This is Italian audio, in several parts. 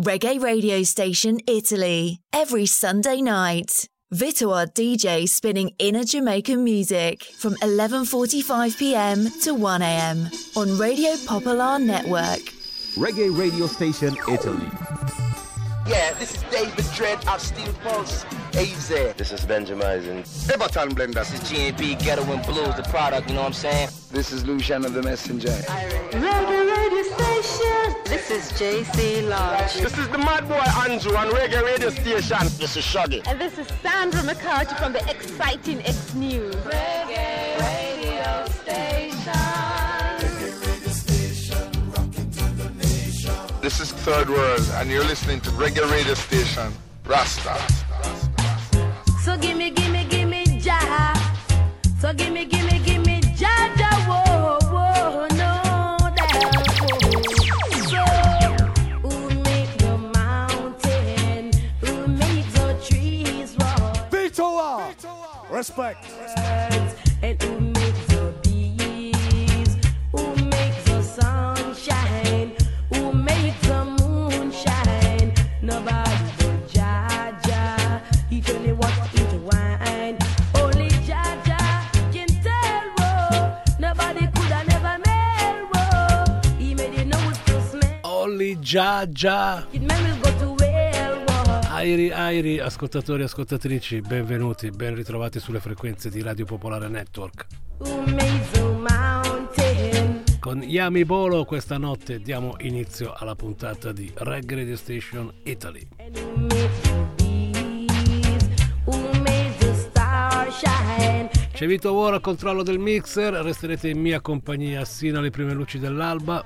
Reggae radio station Italy. Every Sunday night. Vitoar DJ spinning inner Jamaican music from 11:45 p.m. to 1 a.m. on Radio Popular Network. Reggae radio station Italy. Yeah, this is David Dread of Steel Pulse. AZ. This is Benjamin. Everton Blender. This is GNB Ghetto and Blues, the product, you know what I'm saying? This is Lucian of the Messenger. Reggae radio station. This is JC Lodge. This is the Mad Boy Andrew on Reggae radio station. This is Shaggy. And this is Sandra McCarthy from the exciting X News. Reggae radio station. This is Third World, and you're listening to Reggae radio station. Rasta. So gimme, gimme, gimme, ja. So gimme, gimme, gimme, ja, ja, whoa, whoa, no, that, whoa. So, who make the mountain? Who make the trees roar? Vitola! Respect. And già già. Airi Airi, ascoltatori e ascoltatrici, benvenuti, ben ritrovati sulle frequenze di Radio Popolare Network. Con Yami Bolo questa notte diamo inizio alla puntata di Reggae Radio Station Italy. C'è Vito War al controllo del mixer, resterete in mia compagnia sino alle prime luci dell'alba.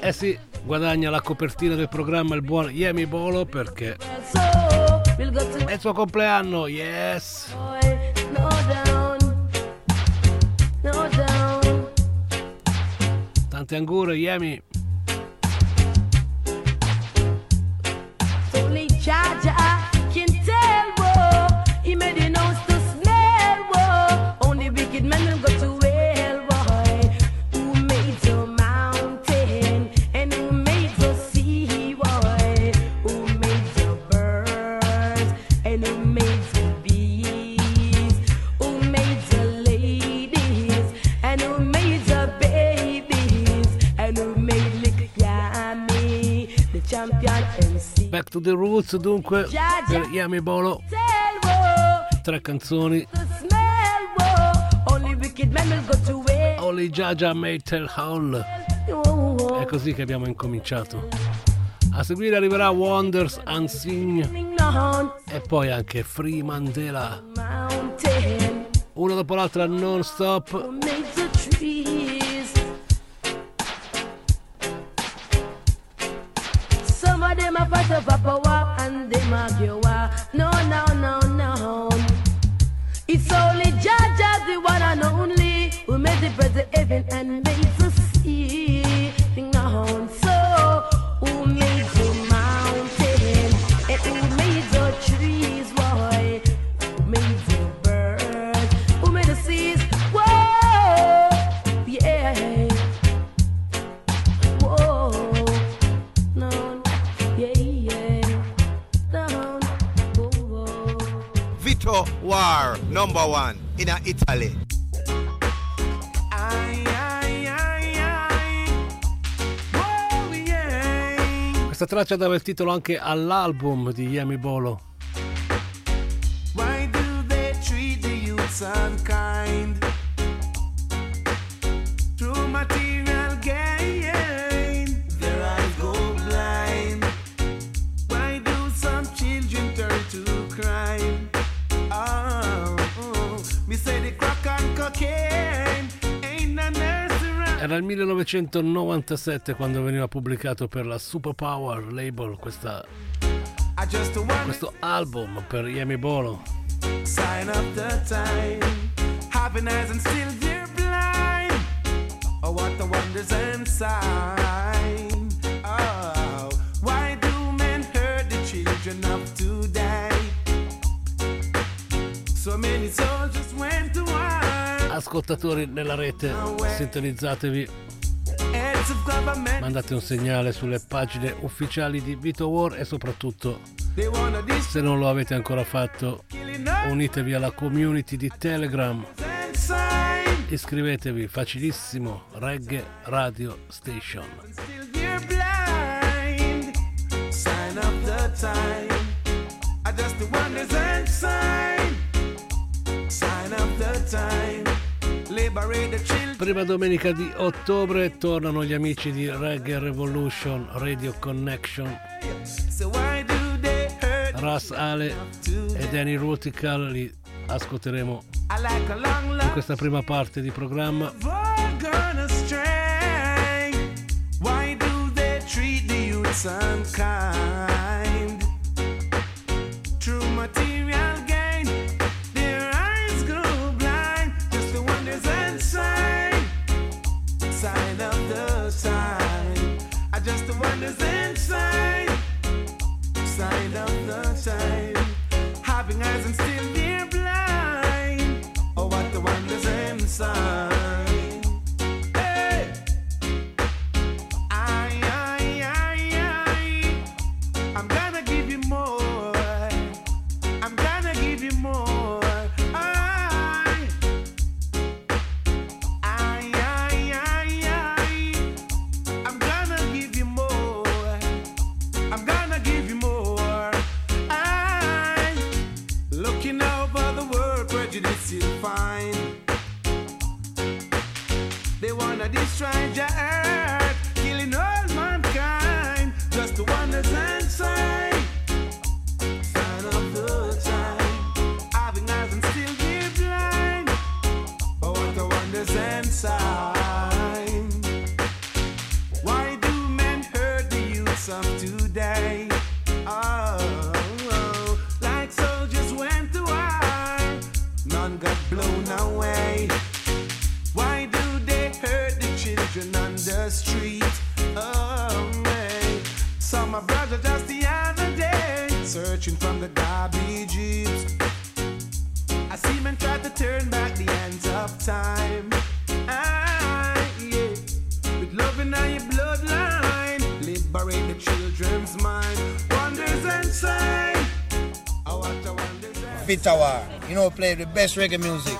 Eh sì, guadagna la copertina del programma il buon Yami Bolo perché è il suo compleanno, yes! Tante angure, Yami! only Jaja. Back to the roots dunque per Yami Bolo, tre canzoni. only Jaja Maytel Hall. È così che abbiamo incominciato. A seguire arriverà Wonders Unseen e poi anche Free Mandela. Una dopo l'altra non stop. Are part of a power and argue war. No, no, no, no. It's only Jah Jah, the one and only, who made the of heaven and made number one in Italy. Questa traccia dava il titolo anche all'album di Yami Bolo. Why do they treat the youths Era il 1997 quando veniva pubblicato per la Superpower Label questa, questo album per Yemi Bolo. Sign up the time, having eyes and still you're blind. Oh, what the wonders inside. Oh, why do men hurt the children of today? So many soldiers ascoltatori nella rete, sintonizzatevi. Mandate un segnale sulle pagine ufficiali di Vito War e soprattutto, se non lo avete ancora fatto, unitevi alla community di Telegram. Iscrivetevi, facilissimo, Reggae Radio Station. Sign of the time. Prima domenica di ottobre tornano gli amici di Reggae Revolution Radio Connection. Ras Ale e Danny Rutical li ascolteremo in questa prima parte di programma. Why do? wonders inside, of the time. Having eyes and still they're blind. Oh, what the wonders inside. Yeah. Saw my brother just the other day, searching from the garbage heaps. I see men try to turn back the hands of time. I, yeah, with love in your bloodline, liberate the children's mind. Wonders inside. Oh, signs. Fit Tower, you know, play the best reggae music.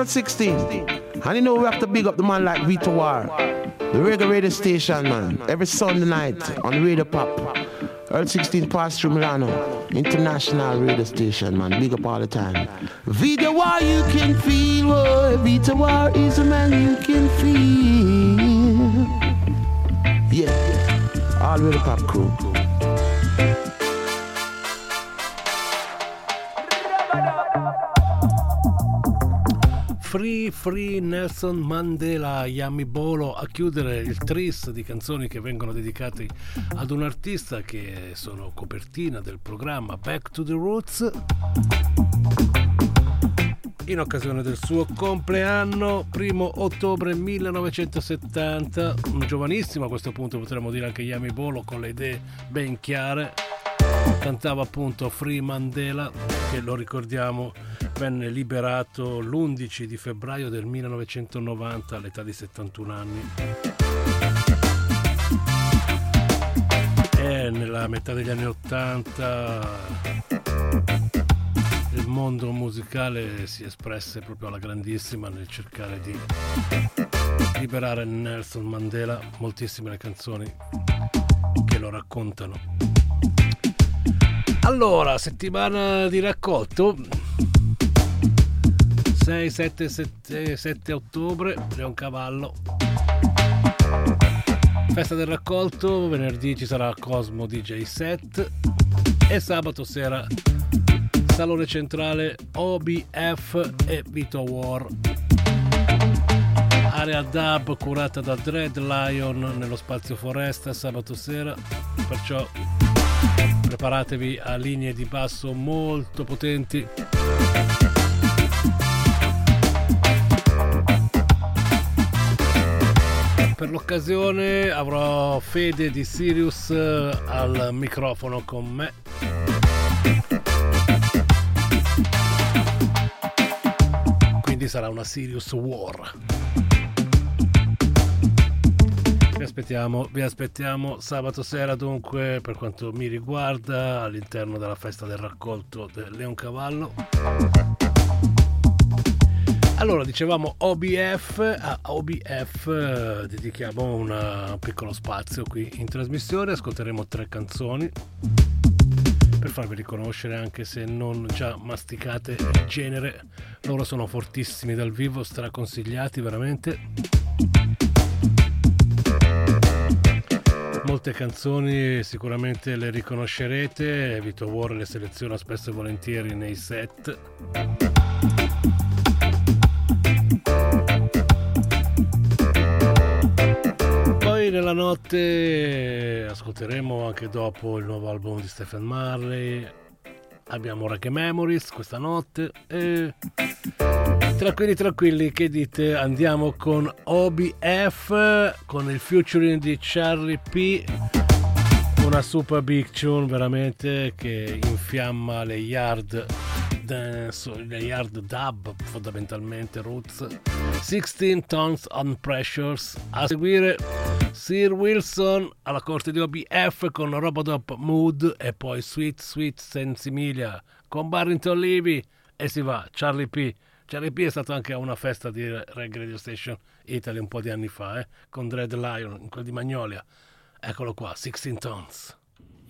Is Earl 16. And you know we have to big up the man like Vito War. The reggae radio station, man. Every Sunday night on Radio Pop. Earl 16 pass through Milano. International radio station, man. Big up all the time. Vito War you can feel. Oh, Vito War is a man you can feel. Yeah. All Radio Pop crew. Free Nelson Mandela Yami Bolo a chiudere il tris di canzoni che vengono dedicate ad un artista che sono copertina del programma Back to the Roots. In occasione del suo compleanno, primo ottobre 1970, un giovanissimo a questo punto potremmo dire anche Yami Bolo con le idee ben chiare, cantava appunto Free Mandela che lo ricordiamo venne liberato l'11 di febbraio del 1990 all'età di 71 anni. E nella metà degli anni 80 il mondo musicale si espresse proprio alla grandissima nel cercare di liberare Nelson Mandela, moltissime le canzoni che lo raccontano. Allora, settimana di raccolto 6, 7, 7, 7 ottobre, Leoncavallo. Festa del raccolto, venerdì ci sarà Cosmo DJ set e sabato sera Salone Centrale OBF e Vito War. Area dub curata da Dread Lion nello spazio foresta sabato sera, perciò preparatevi a linee di basso molto potenti. Per l'occasione avrò Fede di Sirius eh, al microfono con me. Quindi sarà una Sirius War. Vi aspettiamo, vi aspettiamo sabato sera dunque per quanto mi riguarda all'interno della festa del raccolto del Leoncavallo. Allora, dicevamo OBF, a OBF eh, dedichiamo un piccolo spazio qui in trasmissione, ascolteremo tre canzoni per farvi riconoscere anche se non già masticate il genere, loro sono fortissimi dal vivo, straconsigliati veramente. Molte canzoni sicuramente le riconoscerete, Vito War le seleziona spesso e volentieri nei set. Poi nella notte ascolteremo anche dopo il nuovo album di Stephen Marley. Abbiamo Reggae Memories questa notte e tranquilli tranquilli che dite? Andiamo con OBF con il featuring di Charlie P. Una super big tune veramente che infiamma le yard dance, le yard dub fondamentalmente roots 16 tons on pressures a seguire Sir Wilson alla corte di OBF con Robodop Mood e poi Sweet Sweet Sensimilia con Barrington Levy e si va Charlie P Charlie P è stato anche a una festa di Reggae Radio Station Italy un po' di anni fa eh, con Dread Lion quel di Magnolia eccolo qua 16 tons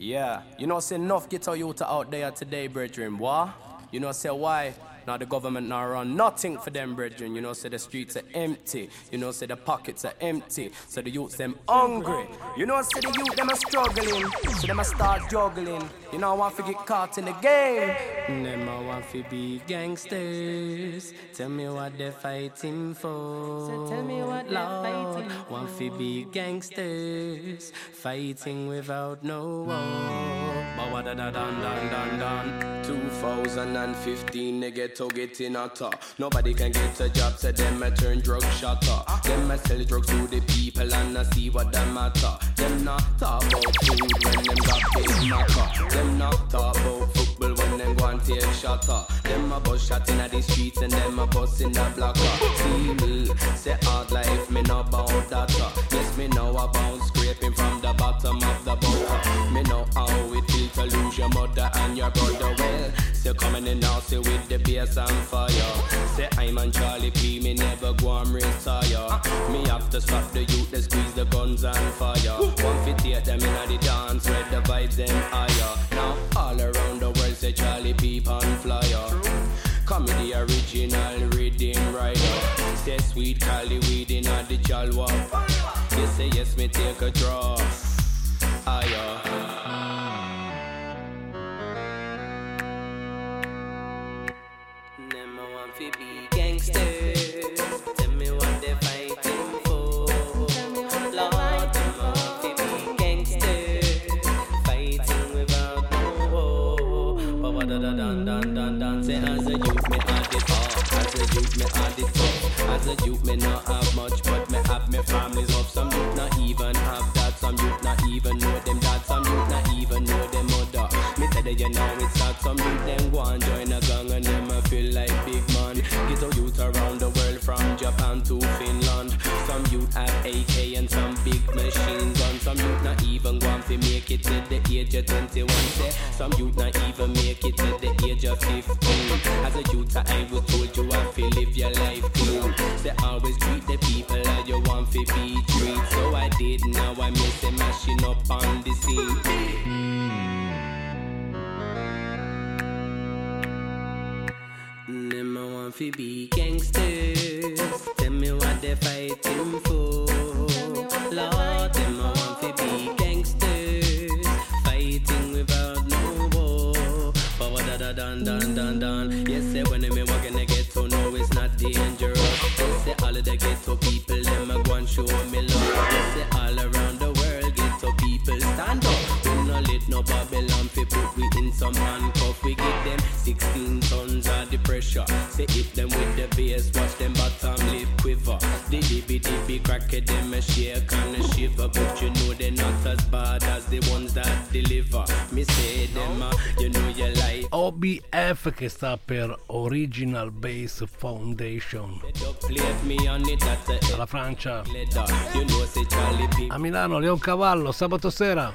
Yeah, you know, say enough ghetto youth out there today, brethren. What? You know, I say why? Now the government now run nothing for them, brethren. You know, say the streets are empty. You know, say the pockets are empty. So the youths them hungry. You know, say the youth them are struggling. So them a start juggling. You know, I want to get caught in the game. Them I want to be gangsters. Tell me what they're fighting for. So tell me what they're Lord, fighting Want to be gangsters. Fighting without no war. But what da da dun dun dun dun. 2015, they get to getting hotter. Nobody can get a job, so them a turn drug shotter. Them a sell drugs to the people and I see what them matter. Them not talk about food when them got big matter. Them not talk about football when them go and take shutter. Them a bus shot inna the streets and them a bus in the blocker. See me, say hard life, me know about that. Yes, me know about scraping from the bottom of the butter. Me know how it feel to lose your mother and your brother. Well, say coming in now, say with the bass and fire. Say I'm on Charlie P, me never go and retire. Me have to stop the youth, they squeeze the guns and fire. One fit take them inna the dance where the vibes them higher. Now all around the world say Charlie P on flyer. Come with the original rhythm rider. Say sweet Cali weed inna the jalwa. You say yes, me take a draw. Higher. Fi be gangsters. Tell me what they fighting for. Lord, them a want fi be gangsters. Fighting without no war. Ba ba da da dan dan dan. Say as a youth me had it all. As a youth me had it tough. As a youth me not have much, but me have me families up. Some youth not even have that. Some youth not even know them dad. Some youth not even know them mother. Me tell you, know it's not some youth them go and join a gang and them a feel like big Japan to Finland. Some youth have AK and some big machine guns. Some youth not even and fi make it to the age of 21. Say some youth not even make it to the age of 15. As a youth, I was told you have to live your life clean. They always treat the people as you want to be treated. So I did. Now I miss them mashing up on the scene. Them want fi be gangsters. Tell me what they fighting for. Lord, them a want fi be gangsters. Fighting without no war. Ba da da dan dan dan dan. Yes, say when me walking the ghetto, no, it's not dangerous. Yes, say all of the ghetto people, them a go and show me love. Yes, say all around the world, ghetto people stand up. We no let no Babylon fi put we in some handcuff. We give them 16 tons of the pressure. Say hit them with the bass, watch them bottom lip quiver. The dibby dibby cracker them a shake and a shiver, but you know they're not as bad as the ones that deliver. Me say them, uh, you know you like. OBF che sta per Original Bass Foundation. At Alla Francia. A Milano, Leoncavallo, sabato sera.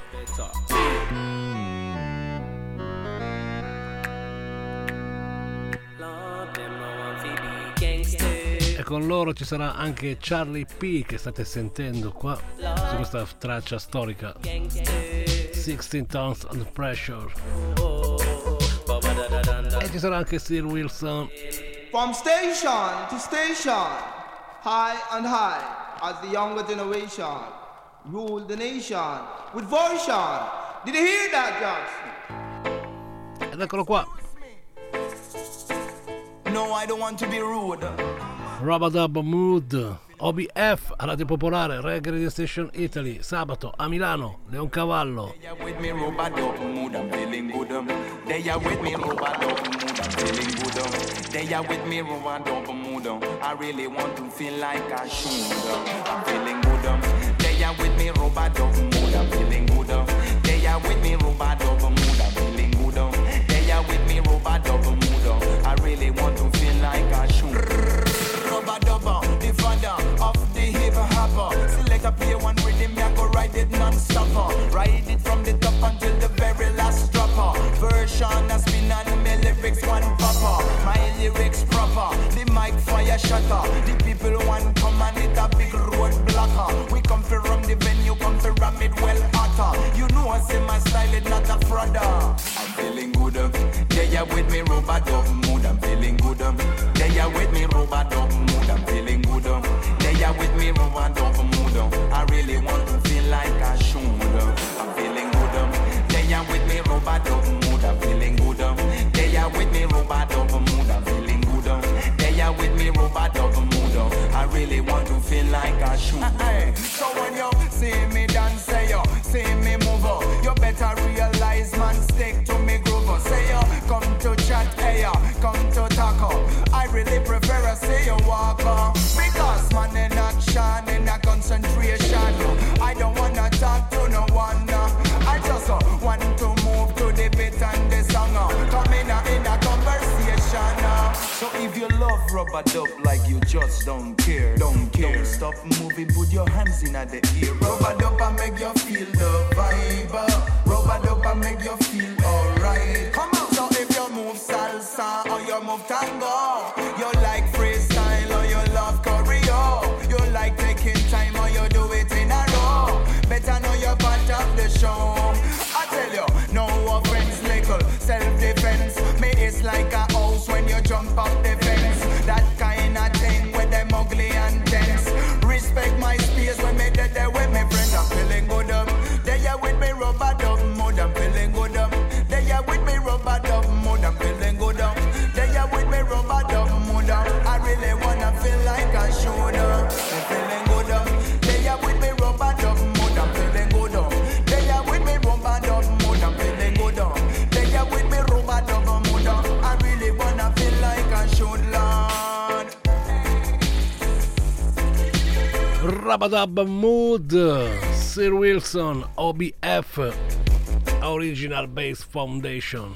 Con loro ci sarà anche Charlie P che state sentendo qua su questa traccia storica. 16 Tons Under Pressure. E ci sarà anche Steve Wilson. From station to station, high and high, as the younger generation rule the nation with version. Did you hear that, Jackson? Ed eccolo qua. No, I don't want to be rude. Robadub Mood. OBF a Radio Popolare, Reggae Radio Station Italy, sabato a Milano, good. Um. They are with me, rubber Ride it from the top until the very last dropper. Version has been on my lyrics one popper. My lyrics proper, the mic fire shutter. The people want come and it a big road blocker. We come from the venue, come to ram it well hotter. You know I say my style is not a frauder. I'm feeling good. They are with me, robot of mood. I'm feeling good. They are with me, robot of mood. I'm feeling good. They are with me, robot of mood. I really want to robot of mood. I'm feeling good. um. They are with me, robot of mood. I'm feeling good. um. They are with me, robot of mood. um. I really want to feel like I should. So when you rubber dub like you just don't care. Don't care. Don't stop moving, put your hands in at the ear. Rubber dub and make you feel the vibe. Rubber dub and make you feel alright. Come on, so if you move salsa. Rabadab Mood, Sir Wilson, OBF, Original Bass Foundation.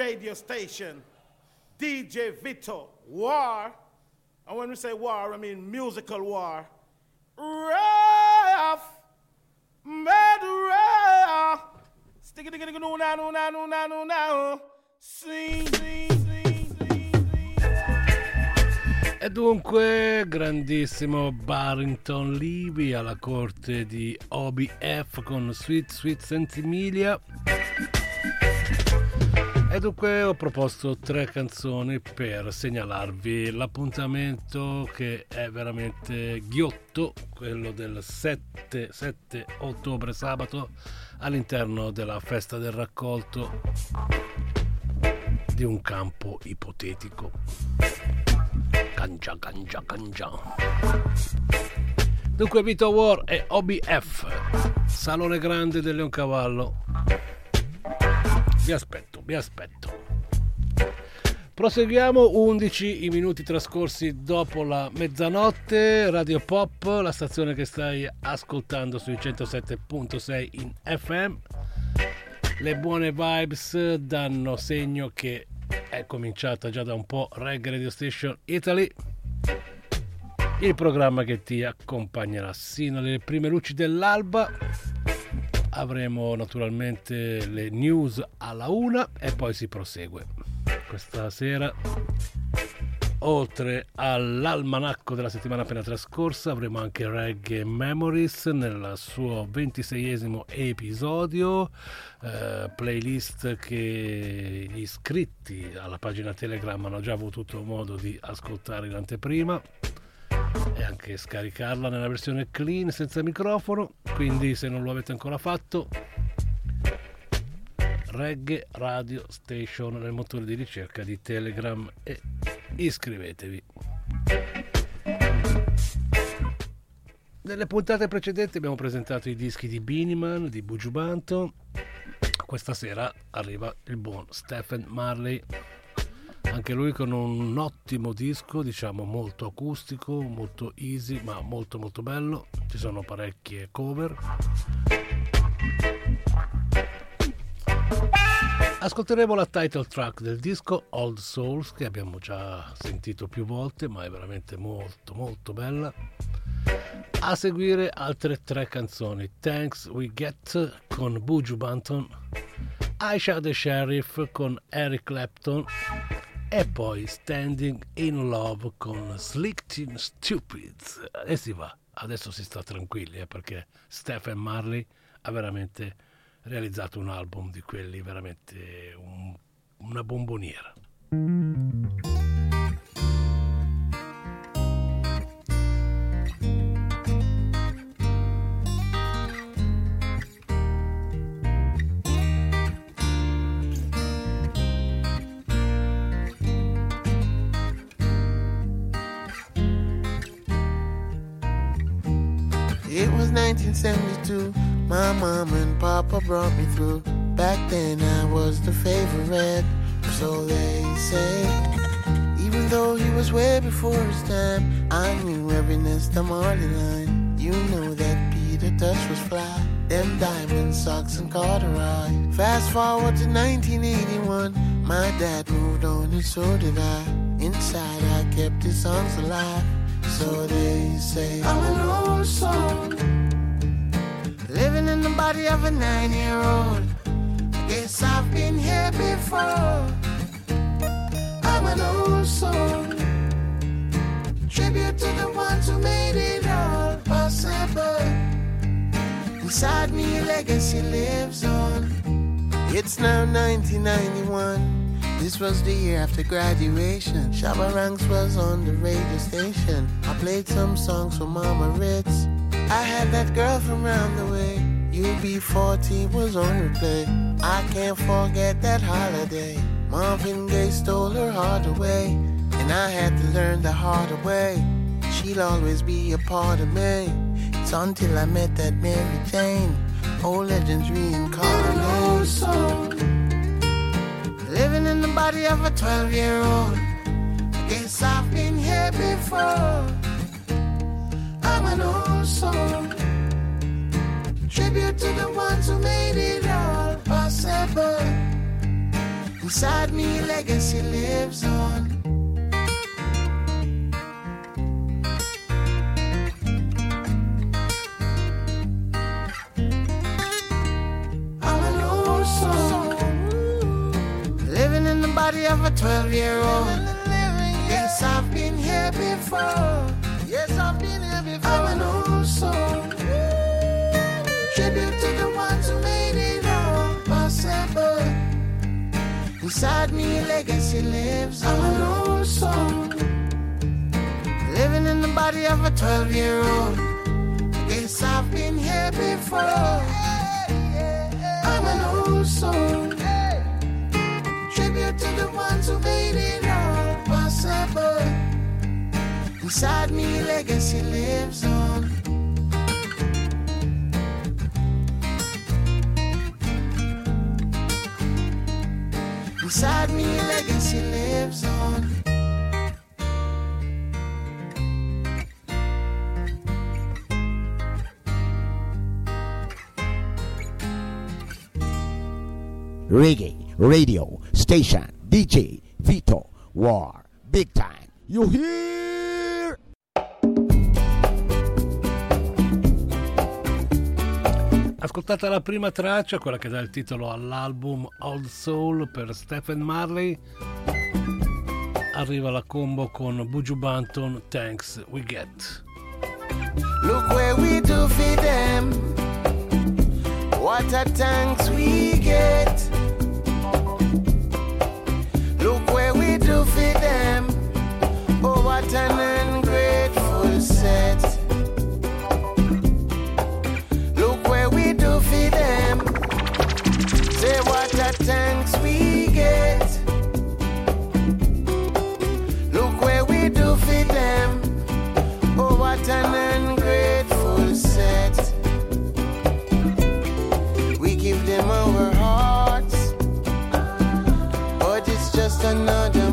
radio station, DJ Vito, war. And when we say war, I mean musical war. Raf, made Raf. Sticky, sticky, no, no, no, no, no, no, no. E dunque, grandissimo Barrington Levy alla corte di OBF con Sweet Sweet Sensimilia. E dunque ho proposto tre canzoni per segnalarvi l'appuntamento che è veramente ghiotto, quello del 7, 7 ottobre sabato all'interno della festa del raccolto di un campo ipotetico. Cangia, cangia, cangia. Dunque Vito War e OBF, Salone Grande del Leoncavallo. Vi aspetto, vi aspetto. Proseguiamo 11 i minuti trascorsi dopo la mezzanotte, Radio Pop, la stazione che stai ascoltando sui 107.6 in FM. Le buone vibes danno segno che è cominciata già da un po' Reggae Radio Station Italy, il programma che ti accompagnerà sino alle prime luci dell'alba. Avremo naturalmente le news alla una e poi si prosegue. Questa sera, oltre all'almanacco della settimana appena trascorsa, avremo anche Reggae Memories nel suo ventiseiesimo episodio eh, playlist che gli iscritti alla pagina Telegram hanno già avuto modo di ascoltare in anteprima e anche scaricarla nella versione clean senza microfono. Quindi se non lo avete ancora fatto Reggae Radio Station nel motore di ricerca di Telegram e iscrivetevi. Nelle puntate precedenti abbiamo presentato i dischi di Biniman, di Buju Banton questa sera arriva il buon Stephen Marley anche lui con un ottimo disco diciamo molto acustico molto easy ma molto molto bello. Ci sono parecchie cover. Ascolteremo la title track del disco Old Souls che abbiamo già sentito più volte ma è veramente molto molto bella. A seguire altre tre canzoni. Thanks We Get con Buju Banton. Aisha the Sheriff con Eric Clapton e poi Standing in Love con Slick Teen Stupids. E si va. Adesso si sta tranquilli eh, perché Stephen Marley ha veramente realizzato un album di quelli veramente un, una bomboniera was 1972. My mom and papa brought me through. Back then I was the favorite, so they say. Even though he was way before his time, I knew every Nesta Marley line. You know that Peter Touch was fly. Them diamond socks and corduroy. Fast forward to 1981, my dad moved on and so did I. Inside I kept his songs alive. So they say. I'm an old soul Living in the body of a nine-year-old. I guess I've been here before. I'm an old soul Tribute to the ones who made it all possible. Inside me a legacy lives on. It's now 1991 this was the year after graduation. Shabba Ranks was on the radio station. I played some songs for Mama Ritz. I had that girl from round the way. UB40 was on replay. I can't forget that holiday. Marvin Gaye stole her heart away. And I had to learn the harder way. She'll always be a part of me. It's until I met that Mary Jane. Old legends reincarnate. soul. Living in the body of a 12 year old. I Guess I've been here before. I'm an old soul. Tribute to the ones who made it all possible. Inside me, legacy lives on. Body of a 12 year old. Yes, I've been here before. Yes, I've been here before. I'm an old soul. Tribute to the ones who made it all possible. Inside me, a legacy lives. I'm an old soul. Living in the body of a 12 year old. Yes, I've been here before. I'm an old soul. To the ones who made it all possible. Inside me, legacy lives on. Inside me, legacy lives on. Reggae radio station DJ Vito War Big Time. You hear? Ascoltate la prima traccia, quella che dà il titolo all'album Old Soul per Stephen Marley. Arriva la combo con Buju Banton Thanks We Get. Look where we do for them. What a thanks we get. Do for them. Oh, what an ungrateful set. Look where we do for them. Say what a thanks we get. Look where we do for them. Oh, what an ungrateful set. We give them our hearts, but it's just another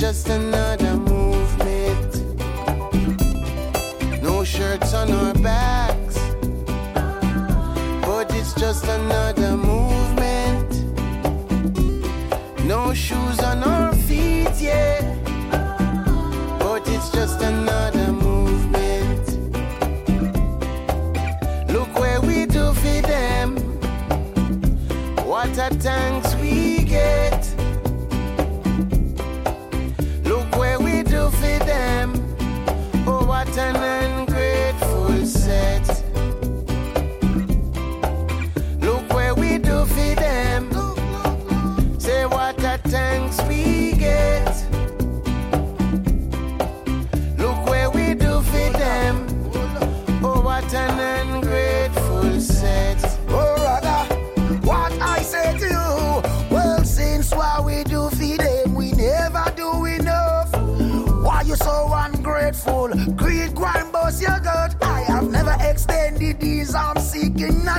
just another movement. No shirts on our backs, but it's just another movement. No shoes on our feet yet, but it's just another movement. Look where we do for them. What a thanks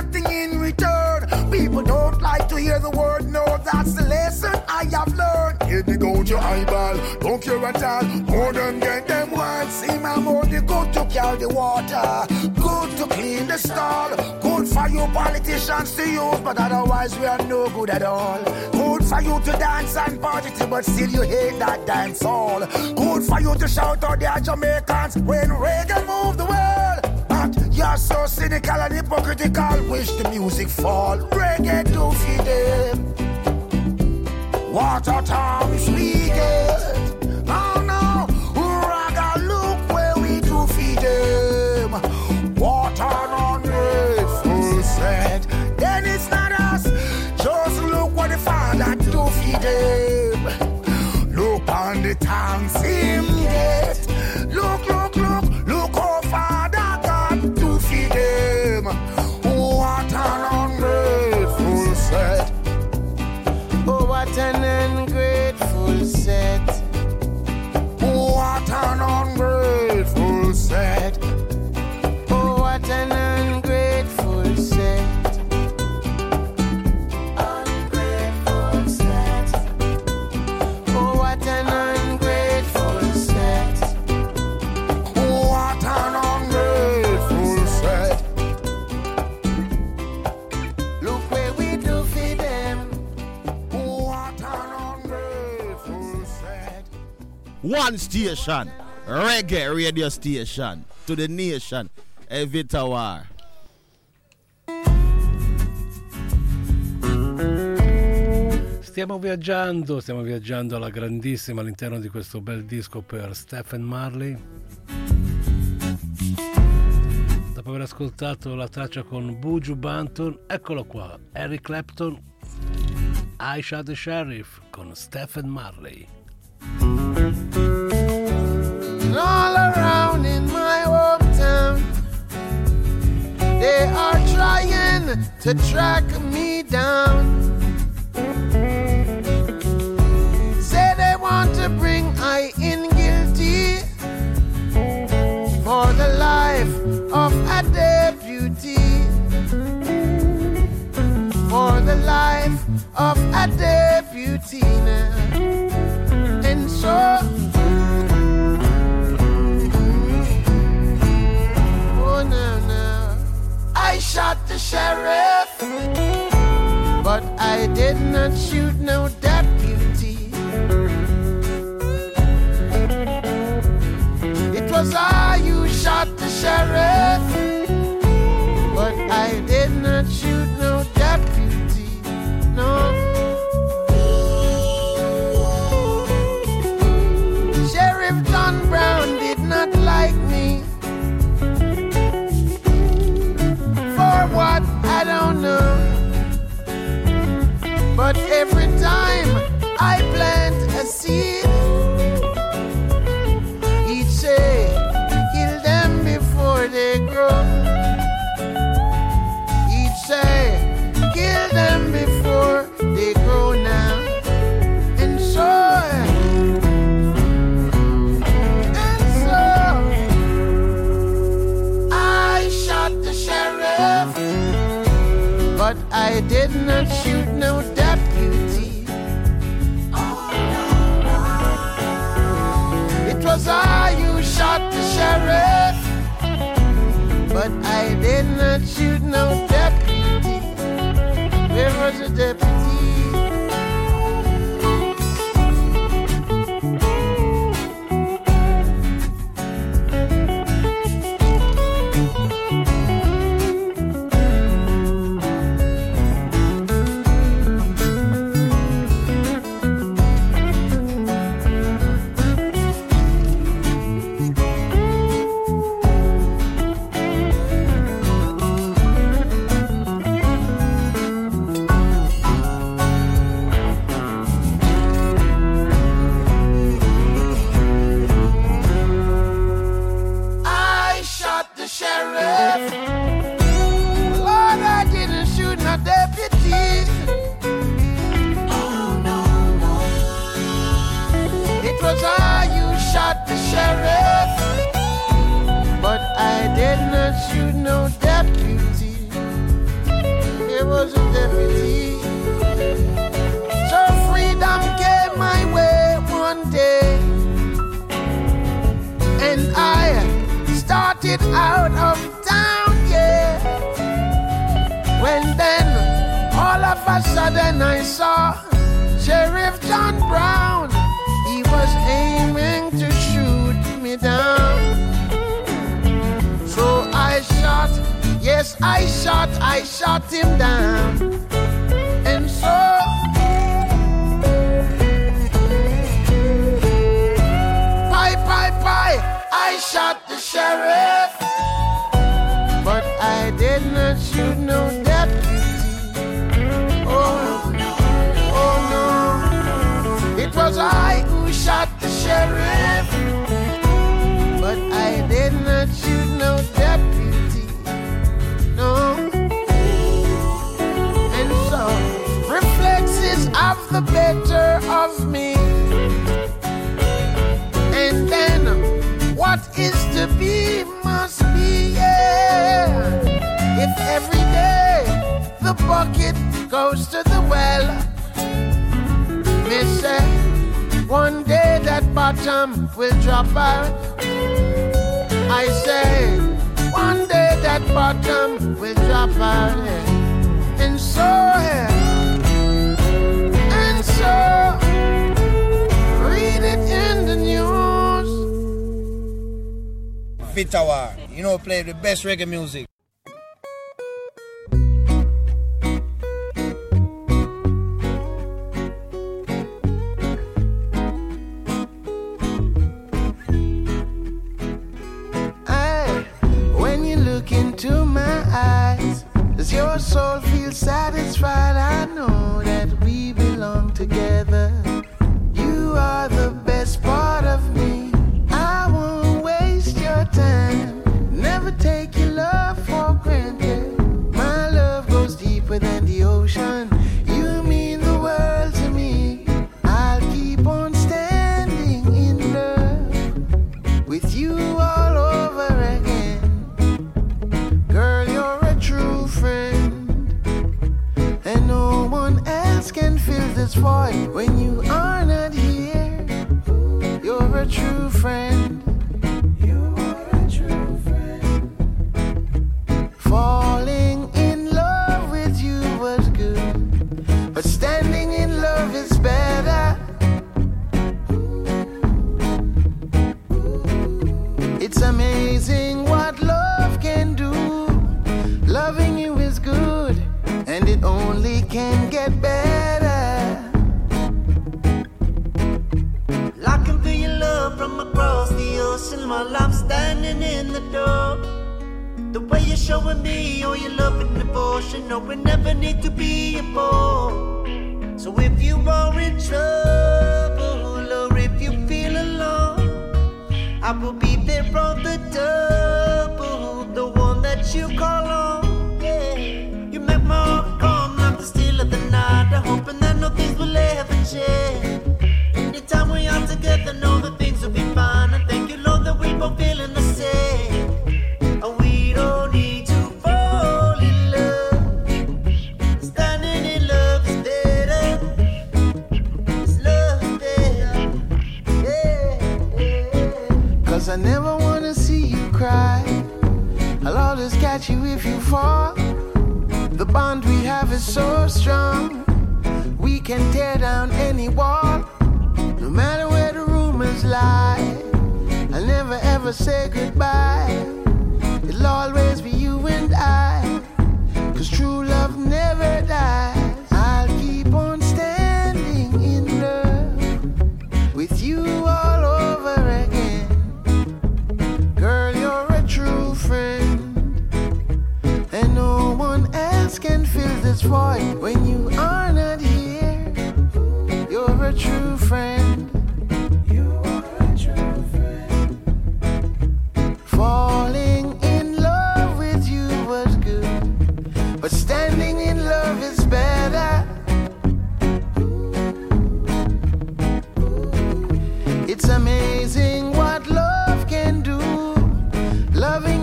nothing in return. People don't like to hear the word, no, that's the lesson I have learned. Here they go to eyeball, don't care at all. More than get them one, see my more the good to carry the water, good to clean the stall, good for you politicians to use, but otherwise we are no good at all. Good for you to dance and party but still you hate that dance hall. Good for you to shout out the Jamaicans when Reagan moved the world. You're so cynical and hypocritical, wish the music fall. Reggae do feed them. A times we get. Oh no, Raga, look where we do feed them. What an ungrateful set. Then it's not us. Just look what the father do feed them. Look on the thanks him get. one station, reggae radio station to the nation every tower. Stiamo viaggiando, stiamo viaggiando alla grandissima all'interno di questo bel disco per Stephen Marley. Dopo aver ascoltato la traccia con Buju Banton, eccolo qua, Eric Clapton, Aisha the Sheriff con Stephen Marley. All around in my hometown. They are trying to track me down. Say they want to bring I in guilty for the life of a deputy. For the life of a deputy now. Was I who shot the sheriff, the bucket goes to the well, me say uh, one day that bottom will drop out. I say one day that bottom will drop out, yeah. and so, yeah. and so. Read it in the news. Vitawar, you know, play the best reggae music. Satisfied?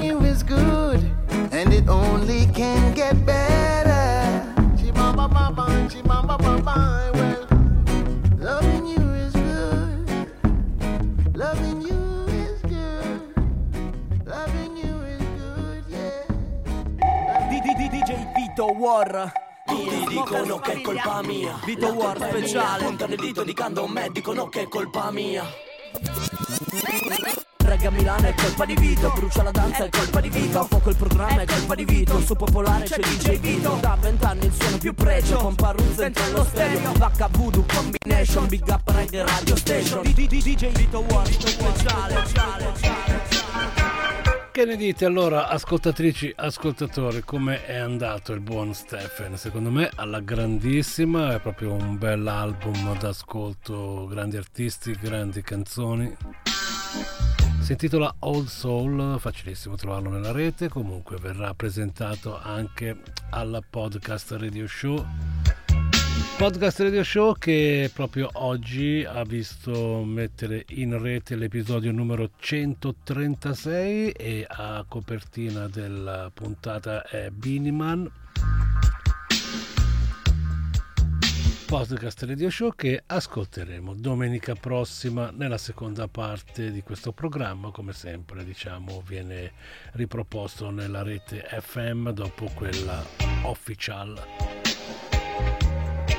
You is good, and it only can get better. Well, loving you is good. Loving you is good. Loving you is good, yeah. DJ Vito War Tutti dicono che è colpa mia Vito War speciale Puntano il dito indicando a me Dicono che è colpa mia A Milano è colpa di Vito Brucia la danza è colpa di Vito A fuoco il programma è colpa di Vito Su popolare c'è DJ Vito Da vent'anni il suono più pregio Pompa Ruzza dentro lo stereo Vacca Voodoo Combination Big Up Reggae Radio Station DJ Vito War speciale Che ne dite allora, ascoltatrici, ascoltatori, come è andato il buon Stephen? Secondo me alla grandissima, è proprio un bel album d'ascolto, grandi artisti, grandi canzoni. Si intitola Old Soul, facilissimo trovarlo nella rete, comunque verrà presentato anche al podcast Radio Show. Podcast Radio Show che proprio oggi ha visto mettere in rete l'episodio numero 136 e a copertina della puntata è Biniman. Podcast Radio Show che ascolteremo domenica prossima nella seconda parte di questo programma, come sempre diciamo viene riproposto nella rete FM dopo quella official.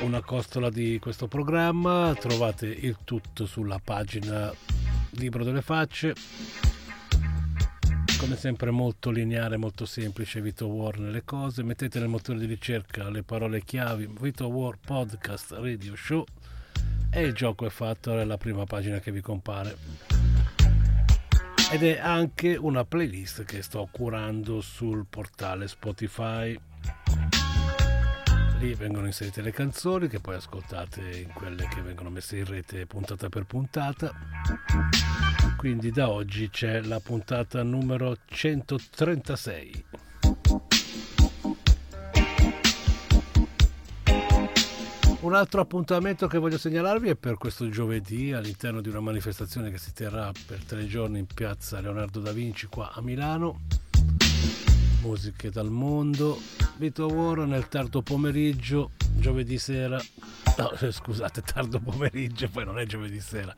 Una costola di questo programma trovate il tutto sulla pagina libro delle facce come sempre molto lineare molto semplice Vito War nelle cose. Mettete nel motore di ricerca le parole chiavi. Vito War podcast radio show. E il gioco è fatto è la prima pagina che vi compare. Ed è anche una playlist che sto curando sul portale Spotify Lì vengono inserite le canzoni che poi ascoltate in quelle che vengono messe in rete puntata per puntata. Quindi da oggi c'è la puntata numero 136. Un altro appuntamento che voglio segnalarvi è per questo giovedì all'interno di una manifestazione che si terrà per tre giorni in piazza Leonardo da Vinci qua a Milano. Musiche dal mondo, Vito War nel tardo pomeriggio, giovedì sera, no scusate, tardo pomeriggio, poi non è giovedì sera,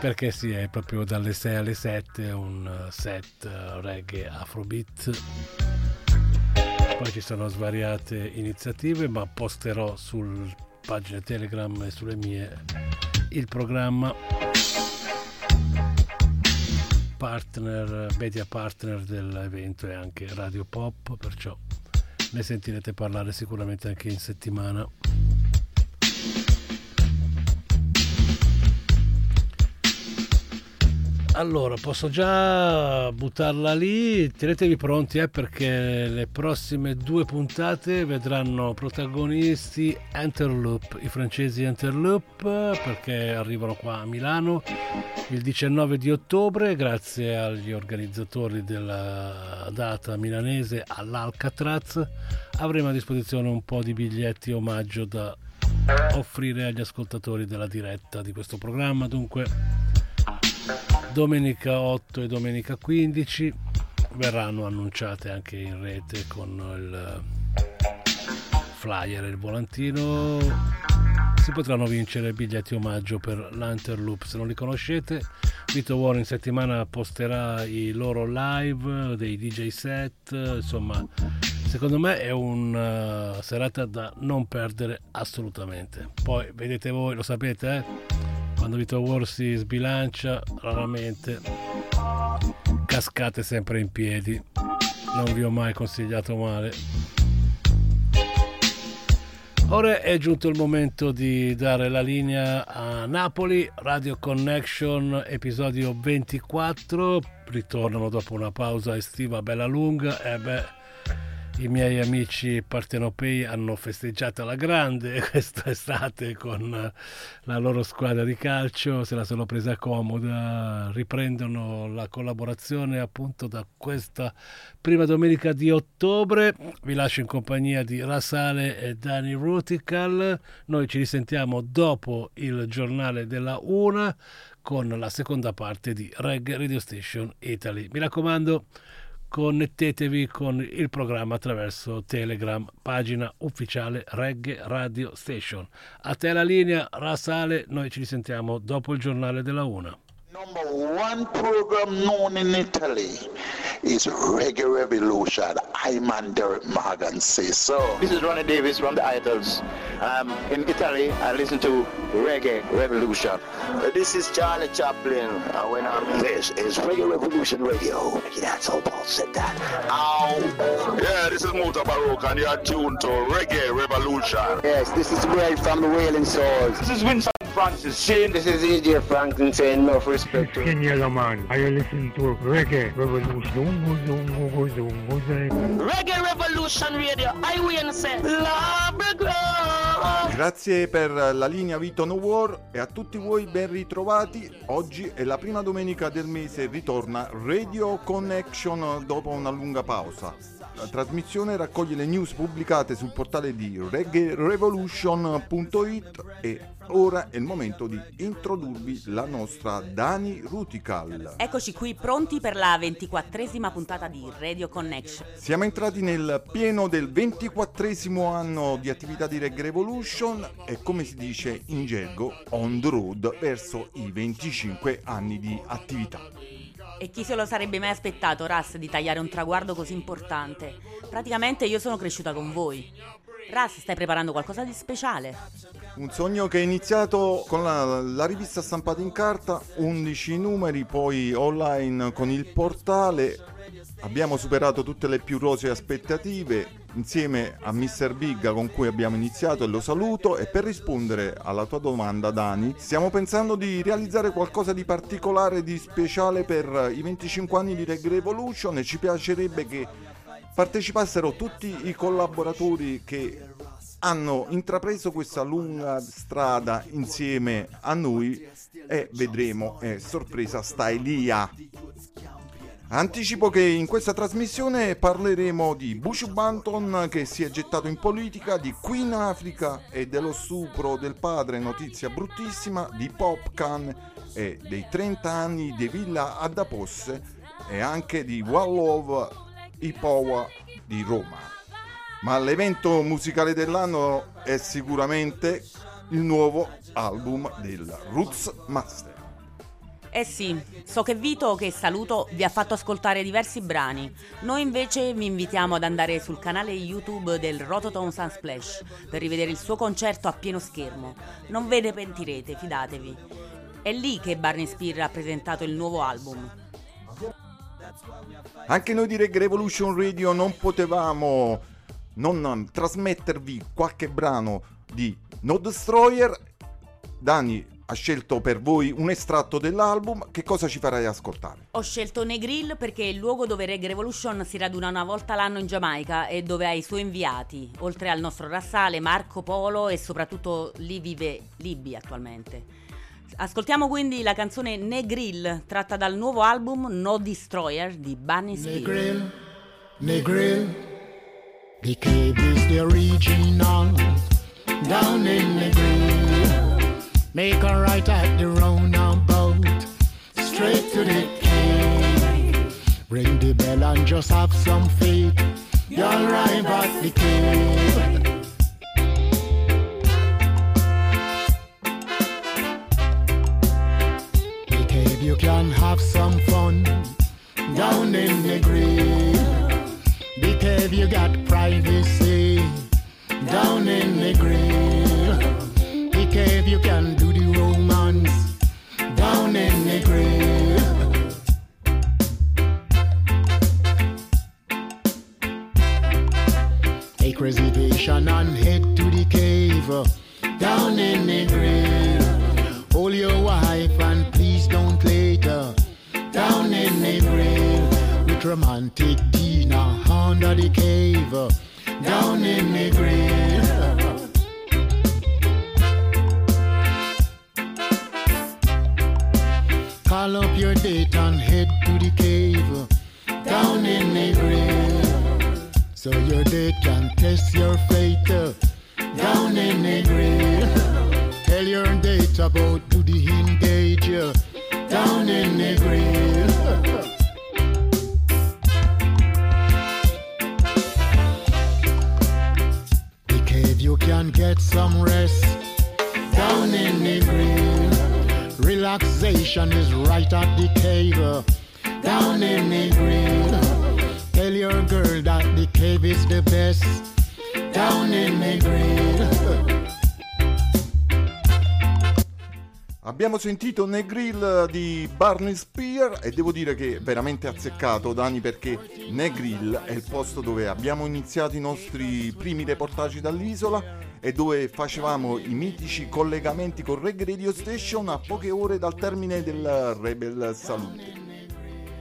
perché sì, è proprio dalle 6 alle 7 un set reggae afrobeat. Poi ci sono svariate iniziative, ma posterò sul pagina Telegram e sulle mie il programma partner, media partner dell'evento è anche Radio Pop, perciò ne sentirete parlare sicuramente anche in settimana. Allora, posso già buttarla lì, tenetevi pronti eh, perché le prossime due puntate vedranno protagonisti Enterloop, i francesi Enterloop, perché arrivano qua a Milano il 19 di ottobre grazie agli organizzatori della data milanese all'Alcatraz. Avremo a disposizione un po' di biglietti omaggio da offrire agli ascoltatori della diretta di questo programma, dunque domenica 8 e domenica 15 verranno annunciate anche in rete con il flyer e il volantino. Si potranno vincere biglietti omaggio per l'Unterloop se non li conoscete Vito War in settimana posterà i loro live dei DJ set. Insomma secondo me è una serata da non perdere assolutamente. Poi vedete voi lo sapete eh quando Vito War si sbilancia raramente cascate sempre in piedi. Non vi ho mai consigliato male. Ora è giunto il momento di dare la linea a Napoli Radio Connection episodio 24 ritornano dopo una pausa estiva bella lunga. E beh i miei amici partenopei hanno festeggiato alla grande quest'estate con la loro squadra di calcio, se la sono presa comoda, riprendono la collaborazione appunto da questa prima domenica di ottobre. Vi lascio in compagnia di Rasale e Dani Rutical. Noi ci risentiamo dopo il giornale della una con la seconda parte di Reg Radio Station Italy. Mi raccomando connettetevi con il programma attraverso Telegram, pagina ufficiale Reggae Radio Station. A te la linea, Rasale, noi ci risentiamo dopo il giornale della una. Number one program known in Italy is Reggae Revolution. I'm on Derek Morgan say so. This is Ronnie Davis from the Idols. Um, in Italy, I listen to Reggae Revolution. This is Charlie Chaplin. Uh, when I'm this is Reggae Revolution Radio. That's how Paul said that. Ow. Yeah, this is Muta Baroque and you're tuned to Reggae Revolution. Yes, this is Greg from the Wailing Souls. This is Winston Francis Shane. This is EJ Franklin saying enough respect to Ken Yellowman. Are you listening to Reggae Revolution? Reggae Revolution Radio, I win say, Labrador. Grazie per la linea Vito No War e a tutti voi ben ritrovati. Oggi è la prima domenica del mese, ritorna Radio Connection dopo una lunga pausa. La trasmissione raccoglie le news pubblicate sul portale di reggaerevolution.it e ora è il momento di introdurvi la nostra Dani Rutical. Eccoci qui pronti per la ventiquattresima puntata di Radio Connection. Siamo entrati nel pieno del ventiquattresimo anno di attività di Reggae Revolution e come si dice in gergo on the road verso i 25 anni di attività. E chi se lo sarebbe mai aspettato, Ras, di tagliare un traguardo così importante? Praticamente io sono cresciuta con voi. Ras, stai preparando qualcosa di speciale? Un sogno che è iniziato con la, la rivista stampata in carta, 11 numeri, poi online con il portale. Abbiamo superato tutte le più rosee aspettative insieme a Mr. Big con cui abbiamo iniziato e lo saluto e per rispondere alla tua domanda Dani stiamo pensando di realizzare qualcosa di particolare, di speciale per i 25 anni di Reggae Revolution e ci piacerebbe che partecipassero tutti i collaboratori che hanno intrapreso questa lunga strada insieme a noi e vedremo, eh, sorpresa, sta Elia. Anticipo che in questa trasmissione parleremo di Bush Banton che si è gettato in politica, di Queen Africa e dello stupro del padre, notizia bruttissima, di Popcan e dei 30 anni di Villa Adaposse e anche di One Love Ipowa di Roma. Ma l'evento musicale dell'anno è sicuramente il nuovo album del Roots Master. Eh sì, so che Vito, che saluto, vi ha fatto ascoltare diversi brani. Noi invece vi invitiamo ad andare sul canale YouTube del Rototom Sunsplash per rivedere il suo concerto a pieno schermo. Non ve ne pentirete, fidatevi. È lì che Barney Spear ha presentato il nuovo album. Anche noi di Reggae Revolution Radio non potevamo non trasmettervi qualche brano di No Destroyer. Dani ha scelto per voi un estratto dell'album. Che cosa ci farai ascoltare? Ho scelto Negril perché è il luogo dove Reggae Revolution si raduna una volta l'anno in Giamaica e dove ha i suoi inviati, oltre al nostro rassale Marco Polo e soprattutto lì vive Libby attualmente. Ascoltiamo quindi la canzone Negril tratta dal nuovo album No Destroyer di Bunny Spear. Negril, Negril, the cave is the original, down in Negril. Make a right at the roundabout, straight to the cave. Ring the bell and just have some faith, you'll arrive at the cave. The cave you can have some fun down in the grave. The cave you got privacy down in the grave. And head to the cave down in the grave. Hold your wife and please don't down in the grave. With romantic dinner under the cave down in the grave. Down in the grave. So your day can test your fate uh, down in the grave. Tell your date about to the engage uh, down in the grave. The cave you can get some rest down in the grave. Relaxation is right at the cave uh, down in the grave. Tell your girl that the cave is the best down in the grave. Abbiamo sentito Negril di Barney Spear e devo dire che è veramente azzeccato Dani perché Negril è il posto dove abbiamo iniziato i nostri primi reportaggi dall'isola e dove facevamo i mitici collegamenti con Reggae Radio Station a poche ore dal termine del Rebel Salute.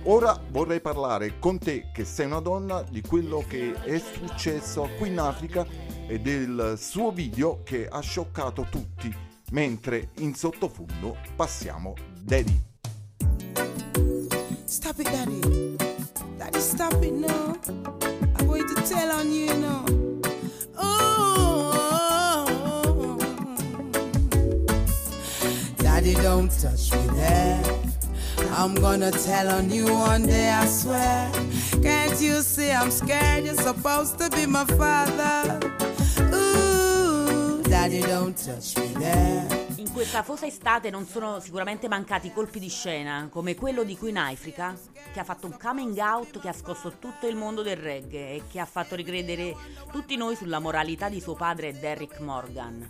Ora vorrei parlare con te che sei una donna di quello che è successo qui in Africa e del suo video che ha scioccato tutti mentre in sottofondo passiamo Daddy. Stop it, Daddy. Daddy, stop it now. I'm going to tell on you, know. Oh, Daddy, don't touch me there. I'm gonna tell on you one day, I swear. Can't you see I'm scared? You're supposed to be my father. Ooh, Daddy, don't touch me there. In questa fosa estate non sono sicuramente mancati colpi di scena, come quello di Queen Africa, che ha fatto un coming out che ha scosso tutto il mondo del reggae e che ha fatto ricredere tutti noi sulla moralità di suo padre Derrick Morgan.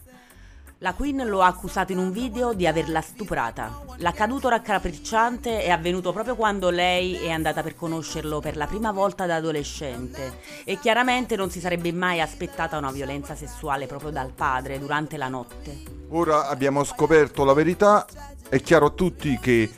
La Queen lo ha accusato in un video di averla stuprata. L'accaduto raccapricciante è avvenuto proprio quando lei è andata per conoscerlo per la prima volta da adolescente e chiaramente non si sarebbe mai aspettata una violenza sessuale proprio dal padre durante la notte. Ora abbiamo scoperto la verità, è chiaro a tutti che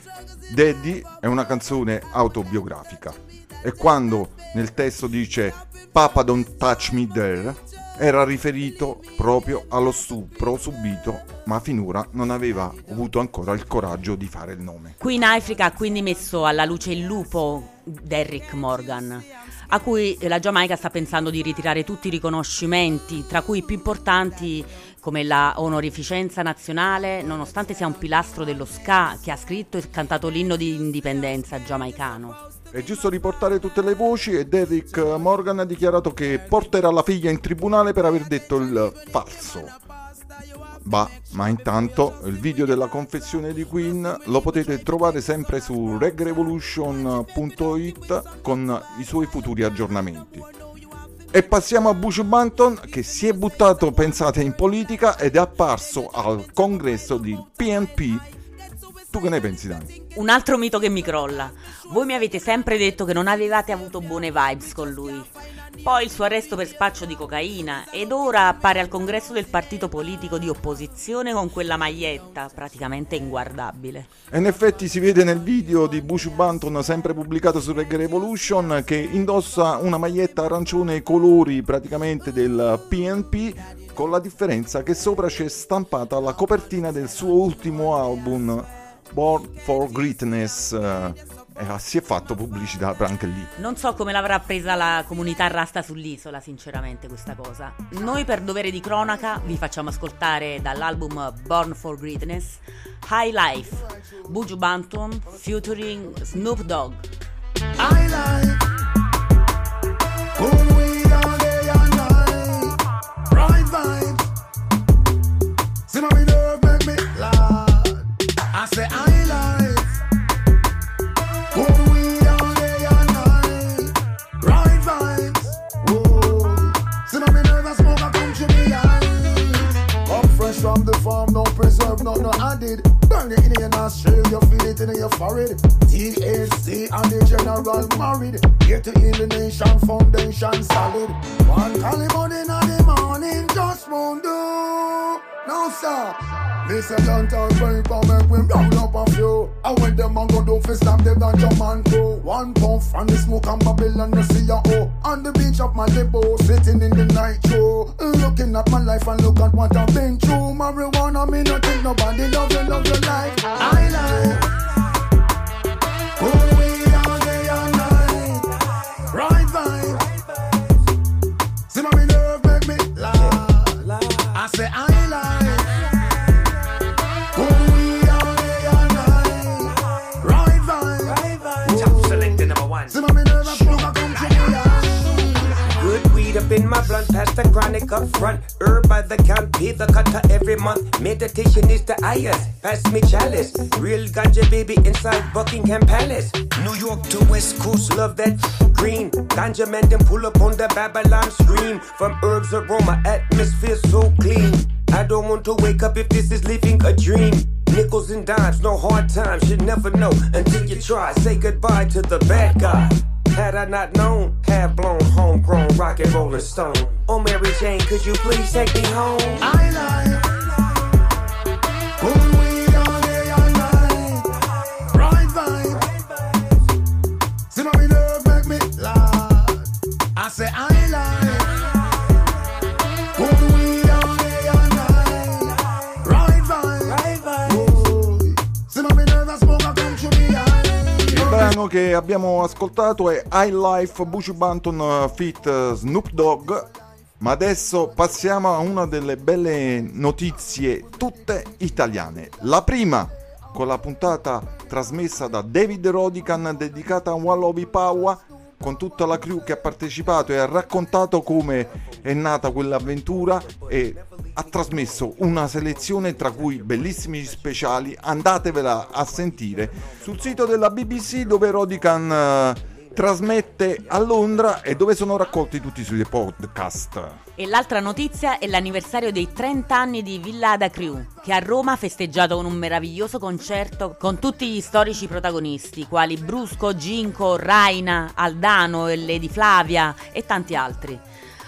Daddy è una canzone autobiografica. E quando nel testo dice Papa don't touch me there, era riferito proprio allo stupro subito, ma finora non aveva avuto ancora il coraggio di fare il nome. Qui in Africa ha quindi messo alla luce il lupo Derrick Morgan, a cui la Giamaica sta pensando di ritirare tutti i riconoscimenti, tra cui i più importanti come la onorificenza nazionale, nonostante sia un pilastro dello ska che ha scritto e cantato l'inno di indipendenza giamaicano. È giusto riportare tutte le voci e Derrick Morgan ha dichiarato che porterà la figlia in tribunale per aver detto il falso. Bah, ma intanto il video della confessione di Queen lo potete trovare sempre su regrevolution.it con i suoi futuri aggiornamenti. E passiamo a Bush Banton che si è buttato, pensate, in politica ed è apparso al congresso di PNP. Tu che ne pensi, Dani? Un altro mito che mi crolla. Voi mi avete sempre detto che non avevate avuto buone vibes con lui. Poi il suo arresto per spaccio di cocaina ed ora appare al congresso del partito politico di opposizione con quella maglietta praticamente inguardabile. E in effetti si vede nel video di Bush Banton sempre pubblicato su Reggae Revolution che indossa una maglietta arancione ai colori praticamente del PNP con la differenza che sopra c'è stampata la copertina del suo ultimo album Born for Greatness eh, si è fatto pubblicità anche lì. Non so come l'avrà presa la comunità rasta sull'isola, sinceramente, questa cosa. Noi per dovere di cronaca vi facciamo ascoltare dall'album Born for Greatness High Life, Buju Banton featuring Snoop Dogg. I like cool weed all day and night, right vibe. See my nerve. I say I night, right vibes. Whoa. See and smoke to me eyes. Come fresh from the farm, no no no added. Burn it in your forehead. THC and the general married. Here to the nation, foundation solid. One Caliban in the morning, just won't do. No, sir. This a blunt and paper make we round up a few. And when them man go do fi slam the ganja man too. One puff and the smoke and Babylon ya oh. On the beach of Malibu, sitting in the night show. Looking at my life and look at what I've been through. Marijuana me not think nobody love you, love you like I like. Up front. Herb by the count, pay the cutter every month. Meditation is the highest. Pass me chalice. Real ganja baby inside Buckingham Palace. New York to West Coast, love that green. Ganja man then pull up on the Babylon stream. From herbs aroma, atmosphere so clean. I don't want to wake up if this is living a dream. Nickels and dimes, no hard times, you never know until you try. Say goodbye to the bad guy. Had I not known, half blown, homegrown, rock and rolling stone. Oh, Mary Jane, could you please take me home? I like. Cool weed all day and night. Right vibe. See make me. I say I brano che abbiamo ascoltato è High Life Bush Banton uh, feat uh, Snoop Dogg. Ma adesso passiamo a una delle belle notizie tutte italiane. La prima con la puntata trasmessa da David Rodican dedicata a Wallovi Paua con tutta la crew che ha partecipato e ha raccontato come è nata quell'avventura e ha trasmesso una selezione tra cui bellissimi speciali andatevela a sentire sul sito della BBC dove Rodican eh, trasmette a Londra e dove sono raccolti tutti i suoi podcast. E l'altra notizia è l'anniversario dei 30 anni di Villada Crew, che a Roma ha festeggiato con un meraviglioso concerto con tutti gli storici protagonisti, quali Brusco, Ginco, Raina, Aldano e Lady Flavia e tanti altri.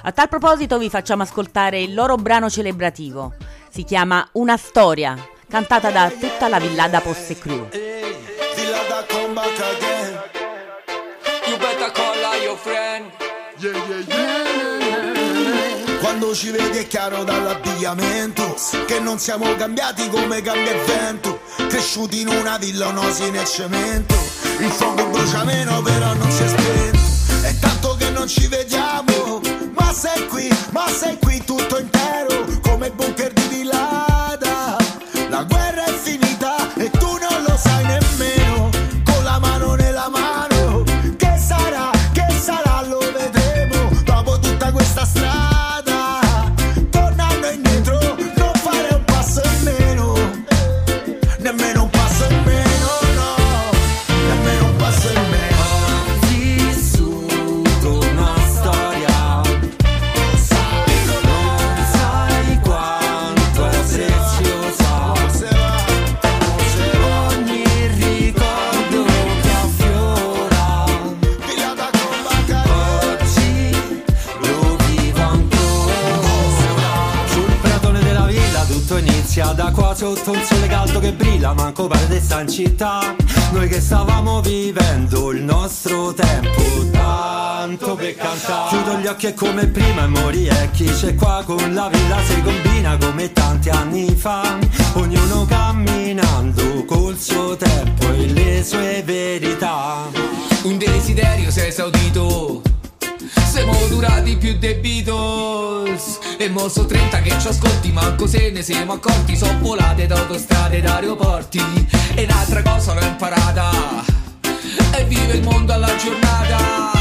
A tal proposito vi facciamo ascoltare il loro brano celebrativo. Si chiama Una storia, cantata da tutta la Villada Posse Crew. Villada come back again. You better call your friend. Yeah, yeah, yeah. Quando ci vedi è chiaro dall'abbigliamento Che non siamo cambiati come cambia il vento. Cresciuti in una villa, un'osi nel cemento. Il fuoco brucia meno però non si è spento. È tanto che non ci vediamo Ma sei qui, ma sei qui tutto intero sotto un sole caldo che brilla Manco pare di sta in città. Noi che stavamo vivendo il nostro tempo Tanto per cantare. Chiudo gli occhi e come prima e mori e chi c'è qua con la villa si combina come tanti anni fa. Ognuno camminando col suo tempo e le sue verità. Un desiderio si è Siamo durati più dei Beatles. E mo so 30 che ci ascolti Manco se ne siamo accorti. Sono volate da autostrade ed aeroporti. E un'altra cosa l'ho imparata. E vive il mondo alla giornata.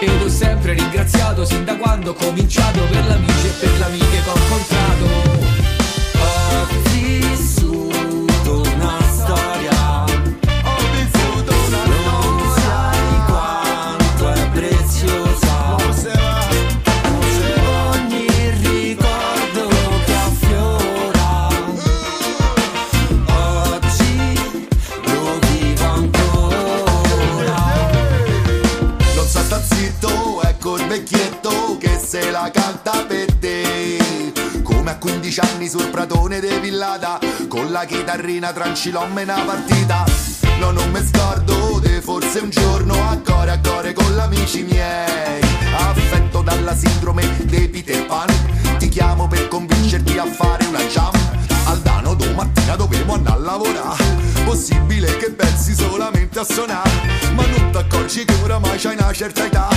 Ed ho sempre ringraziato Sin da quando ho cominciato Per l'amici e per le amiche che ho incontrato. Ho se la canta per te. Come a 15 anni sul pratone de Villata Con la chitarrina tranquillom una partita. No, non mi scordo de forse un giorno a core a core con gli amici miei. Affetto dalla sindrome dei Peter Pan Ti chiamo per convincerti a fare una jam. Aldano domattina dovevo andare a lavorare Possibile che pensi solamente a suonare Ma non ti accorgi che oramai c'hai una certa età.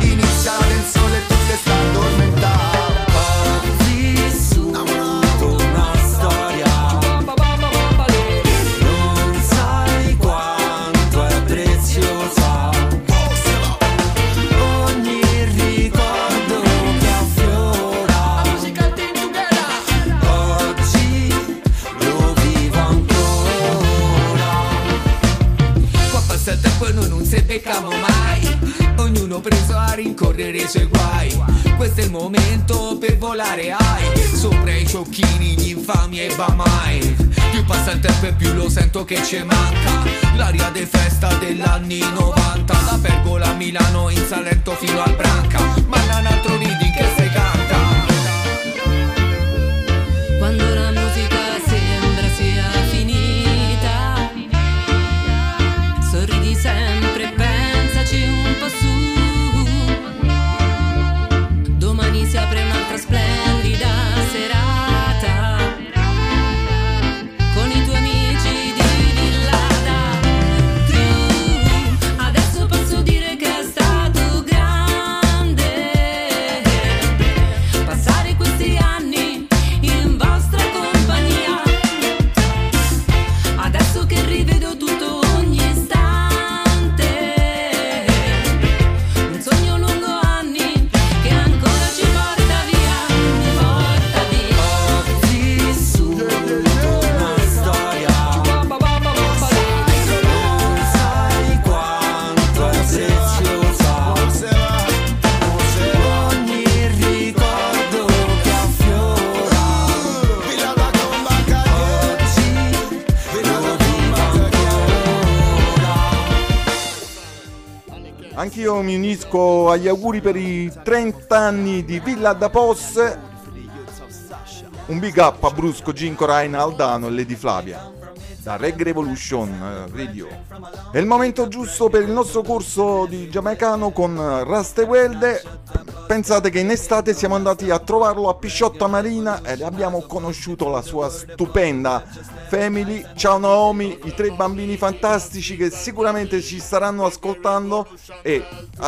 Inizia la tensione e tu ti stai addormentando beccamo mai. Ognuno preso a rincorrere i suoi guai. Questo è il momento per volare ai. Sopra i ciocchini, gli infami e bamai Più passa il tempo e più lo sento che ci manca. L'aria di festa degli anni 90 Da Pergola a Milano in Salento fino al Branca. Ma reading che si Anch'io mi unisco agli auguri per i 30 anni di Villa da Posse. Un big up a Brusco, Ginco, Raina, Aldano e Lady Flavia. Da Reg Revolution eh, Radio. È il momento giusto per il nostro corso di giamaicano con Rastewelde. Pensate che in estate siamo andati a trovarlo a Pisciotta Marina ed abbiamo conosciuto la sua stupenda family. Ciao Naomi, i tre bambini fantastici che sicuramente ci staranno ascoltando e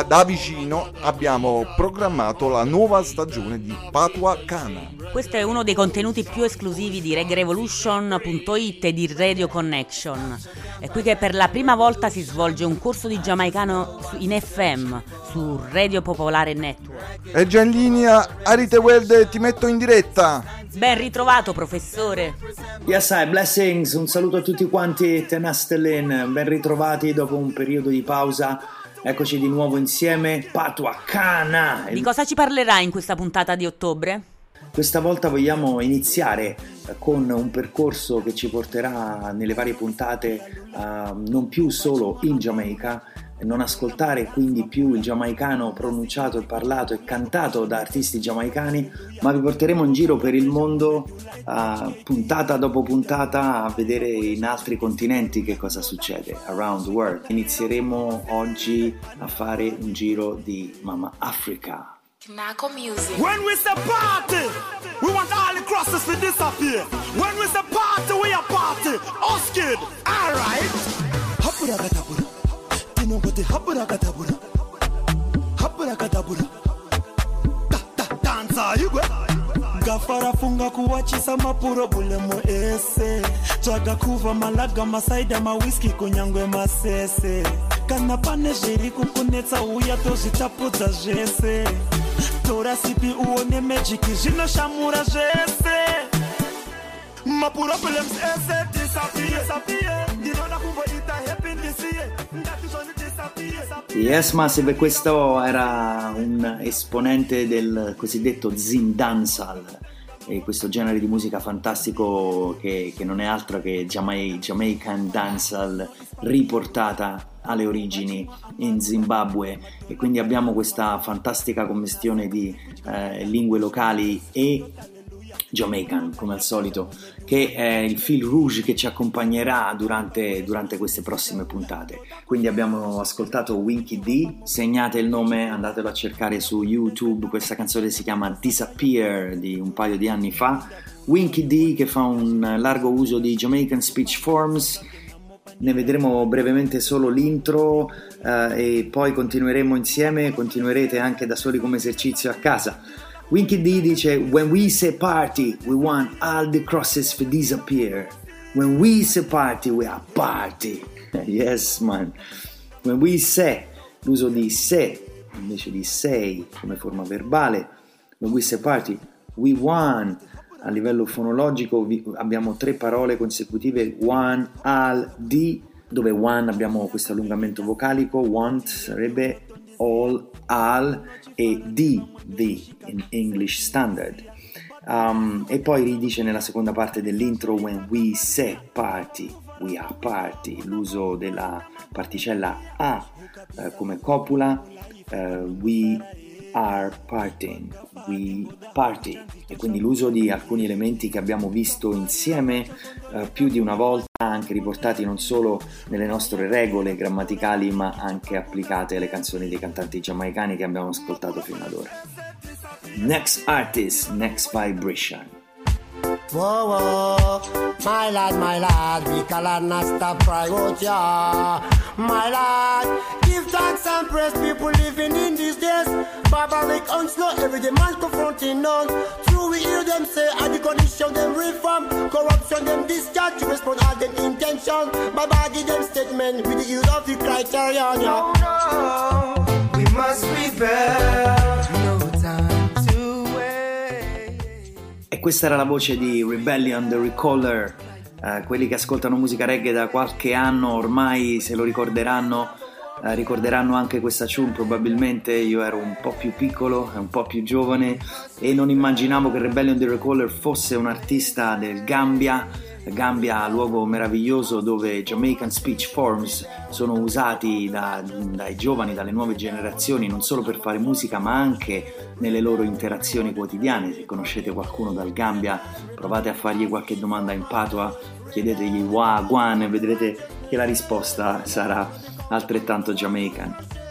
da vicino abbiamo programmato la nuova stagione di Patua Cana. Questo è uno dei contenuti più esclusivi di reggaerevolution.it e di Radio Connection. È qui che per la prima volta si svolge un corso di giamaicano in FM su Radio Popolare Network. È già in linea, Arite Welde, ti metto in diretta. Ben ritrovato, professore. Yes, I, blessings, un saluto a tutti quanti, Tenastellin, ben ritrovati dopo un periodo di pausa. Eccoci di nuovo insieme, Patua Cana. Di cosa ci parlerà in questa puntata di ottobre? Questa volta vogliamo iniziare con un percorso che ci porterà nelle varie puntate eh, non più solo in Giamaica, non ascoltare quindi più il giamaicano pronunciato e parlato e cantato da artisti giamaicani, ma vi porteremo in giro per il mondo eh, puntata dopo puntata a vedere in altri continenti che cosa succede around the world. Inizieremo oggi a fare un giro di Mama Africa. Tobacco music. When we say party, we want all the crosses to disappear. When we say party, we are party. Us kid, alright. Haburagatabura, tinongoti haburagatabura, haburagatabura. Ta ta danza igwe. Gafara funga kuwachisa mapurobulemu ese. Tsvaga kuva malaga masaida mawiski kunyangwe masese. Kana pane zviri kukunetsa uya tozvitapudza zvese. Tora sipi uone mejiki zvinoshamura zvese. Mapuroblems ese disappear ndinoda kumboita happy ndisiye. Ngatizvoni disappear Yes, Massive, questo era un esponente del cosiddetto Zin Dancehall, e questo genere di musica fantastico che, che non è altro che Jamai- Jamaican Dancehall riportata alle origini in Zimbabwe. E quindi abbiamo questa fantastica commistione di eh, lingue locali e Jamaican come al solito che è il fil rouge che ci accompagnerà durante, durante queste prossime puntate. Quindi abbiamo ascoltato Winky D segnate il nome andatelo a cercare su YouTube questa canzone si chiama Disappear di un paio di anni fa. Winky D che fa un largo uso di Jamaican speech forms. Ne vedremo brevemente solo l'intro eh, e poi continueremo insieme continuerete anche da soli come esercizio a casa Winky D dice When we say party, we want all the crosses to disappear. When we say party, we are party. yes, man. When we say, l'uso di se invece di sei come forma verbale. When we say party, we want. A livello fonologico abbiamo tre parole consecutive, one, al, di, dove one abbiamo questo allungamento vocalico, want sarebbe all, al e di, the in English Standard. Um, e poi ridice nella seconda parte dell'intro when we say party, we are party, l'uso della particella a eh, come copula, eh, we are partying, we party e quindi l'uso di alcuni elementi che abbiamo visto insieme eh, più di una volta anche riportati non solo nelle nostre regole grammaticali ma anche applicate alle canzoni dei cantanti giamaicani che abbiamo ascoltato fino ad ora. Next artist, next vibration. Whoa, whoa, my lad, my lad, we cannot stop cry out, yeah. My lad, give thanks and praise people living in these days. Barbaric onslaught, every day man confronting none. True, we hear them say, and the condition them reform. Corruption them discharge, respond all them intention. Baba give them statement with the use of the criterion, yeah. Oh no, we must rebel. No questa era la voce di Rebellion The Recaller. Eh, quelli che ascoltano musica reggae da qualche anno ormai se lo ricorderanno. eh, ricorderanno anche questa tune probabilmente io ero un po' più piccolo un po' più giovane e non immaginavo che Rebellion the Recaller fosse un artista del Gambia Gambia, luogo meraviglioso dove Jamaican speech forms sono usati da, dai giovani, dalle nuove generazioni, non solo per fare musica ma anche nelle loro interazioni quotidiane. Se conoscete qualcuno dal Gambia, provate a fargli qualche domanda in patua, chiedetegli Wagwan e vedrete che la risposta sarà altrettanto Jamaican.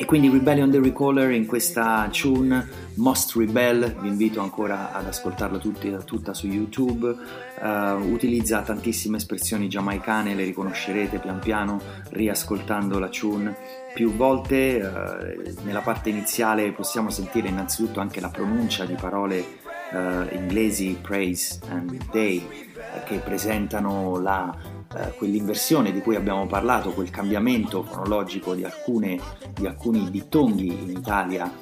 E quindi Rebellion the Recaller in questa tune Most Rebel, vi invito ancora ad ascoltarla tutti, tutta su YouTube, uh, utilizza tantissime espressioni giamaicane, le riconoscerete pian piano riascoltando la tune. Più volte, uh, nella parte iniziale possiamo sentire innanzitutto anche la pronuncia di parole uh, inglesi praise and day che presentano la eh, quell'inversione di cui abbiamo parlato, quel cambiamento fonologico di, alcune, di alcuni dittonghi in Italia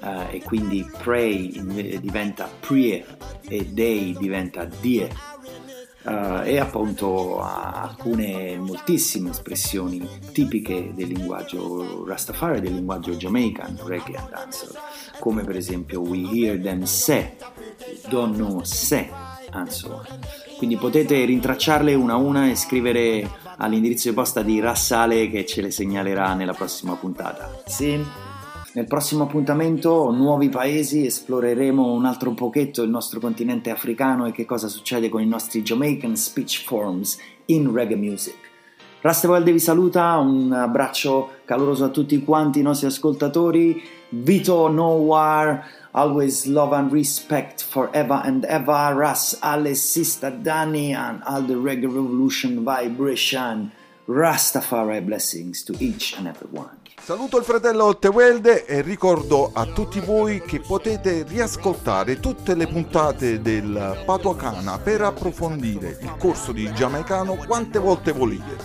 eh, e quindi pray diventa prie e day diventa die. Uh, e appunto alcune moltissime espressioni tipiche del linguaggio Rastafari, del linguaggio Jamaican, reggae and dancehall, come per esempio We hear them say, don't know say, and so on. Quindi potete rintracciarle una a una e scrivere all'indirizzo di posta di Rassale che ce le segnalerà nella prossima puntata. Sì. Nel prossimo appuntamento, nuovi paesi, esploreremo un altro pochetto il nostro continente africano e che cosa succede con i nostri Jamaican speech forms in reggae music. Rastevalde vi saluta, un abbraccio caloroso a tutti quanti i nostri ascoltatori. Vito Nowar, always love and respect forever and ever. Ras Ale Sister Dani and all the reggae revolution vibration. Rastafari blessings to each and every one. Saluto il fratello Ottewelde e ricordo a tutti voi che potete riascoltare tutte le puntate del Patuacana per approfondire il corso di giamaicano quante volte volete.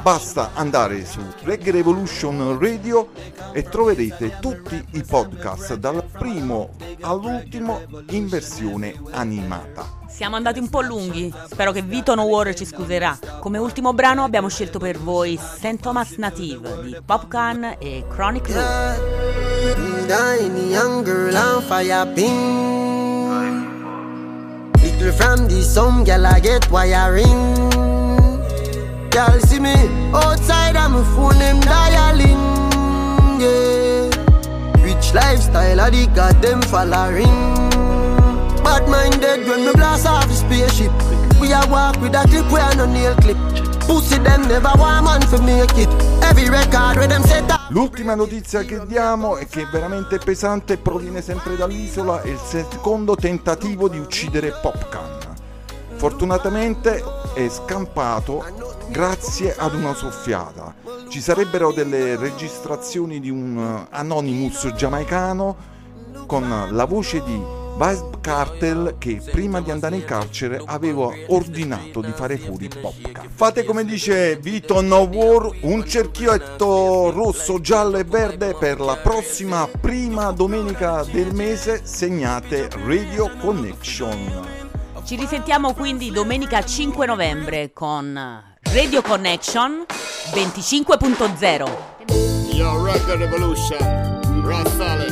Basta andare su Reggae Revolution Radio e troverete tutti i podcast dal primo all'ultimo in versione animata. Siamo andati un po' lunghi, spero che Vito No War ci scuserà. Come ultimo brano abbiamo scelto per voi St. Thomas Native di Popcan e Chronic pin. Little from I get them following. Bad minded when me blast off the spaceship. We a walk with a clip, we a no nail clip. Pussy them never want man for make it. Every record where them set up. L'ultima notizia che diamo è che è veramente pesante proviene sempre dall'isola è il secondo tentativo di uccidere Popcan. Fortunatamente è scampato grazie ad una soffiata. Ci sarebbero delle registrazioni di un Anonymous giamaicano con la voce di Vibe Cartel che prima di andare in carcere aveva ordinato di fare fuori Popca. Fate come dice Vito No War, un cerchietto rosso, giallo e verde per la prossima prima domenica del mese, segnate Radio Connection. Ci risentiamo quindi domenica 5 novembre con Radio Connection 25.0.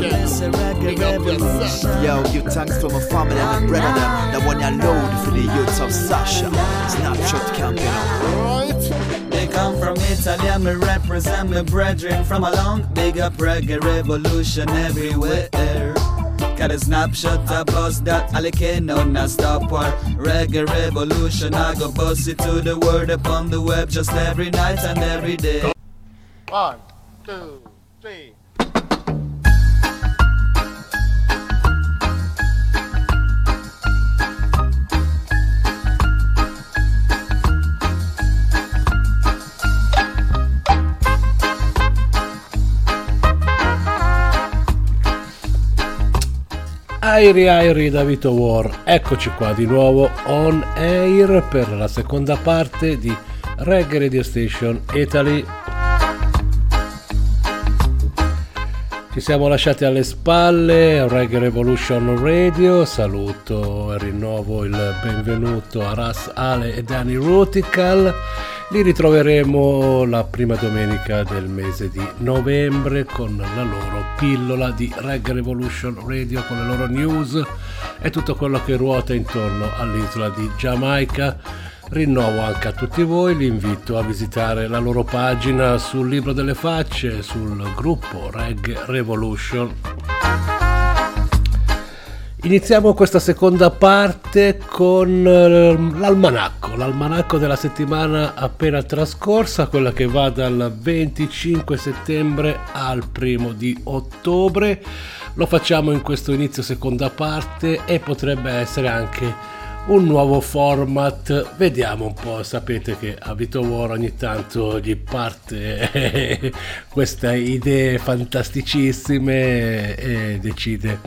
Yo, Record Revolution, Yo, you thanks to my family and my brother. The one you load for the youths of Sasha Snapshot campaign Right. They come from Italy and me represent my brethren from a long Big up reggae revolution everywhere. Got a snapshot, I bust that Alicane on a stop war. Reggae revolution, I go bust it to the word upon the web Just every night and every day. One, two, three Airi Airi da Vito War, eccoci qua di nuovo on air per la seconda parte di Reggae Radio Station Italy. Ci siamo lasciati alle spalle Reggae Revolution Radio, saluto e rinnovo il benvenuto a Ras Ale e Dani Rutical Li ritroveremo la prima domenica del mese di novembre con la loro pillola di Reggae Revolution Radio con le loro news e tutto quello che ruota intorno all'isola di Giamaica. Rinnovo anche a tutti voi l'invito a visitare la loro pagina sul libro delle facce, sul gruppo Reggae Revolution. Iniziamo questa seconda parte con eh, l'almanacco, l'almanacco della settimana appena trascorsa, quella che va dal 25 settembre al primo di ottobre. Lo facciamo in questo inizio seconda parte e potrebbe essere anche un nuovo format. Vediamo un po', sapete che a Vito War ogni tanto gli parte queste idee fantasticissime e decide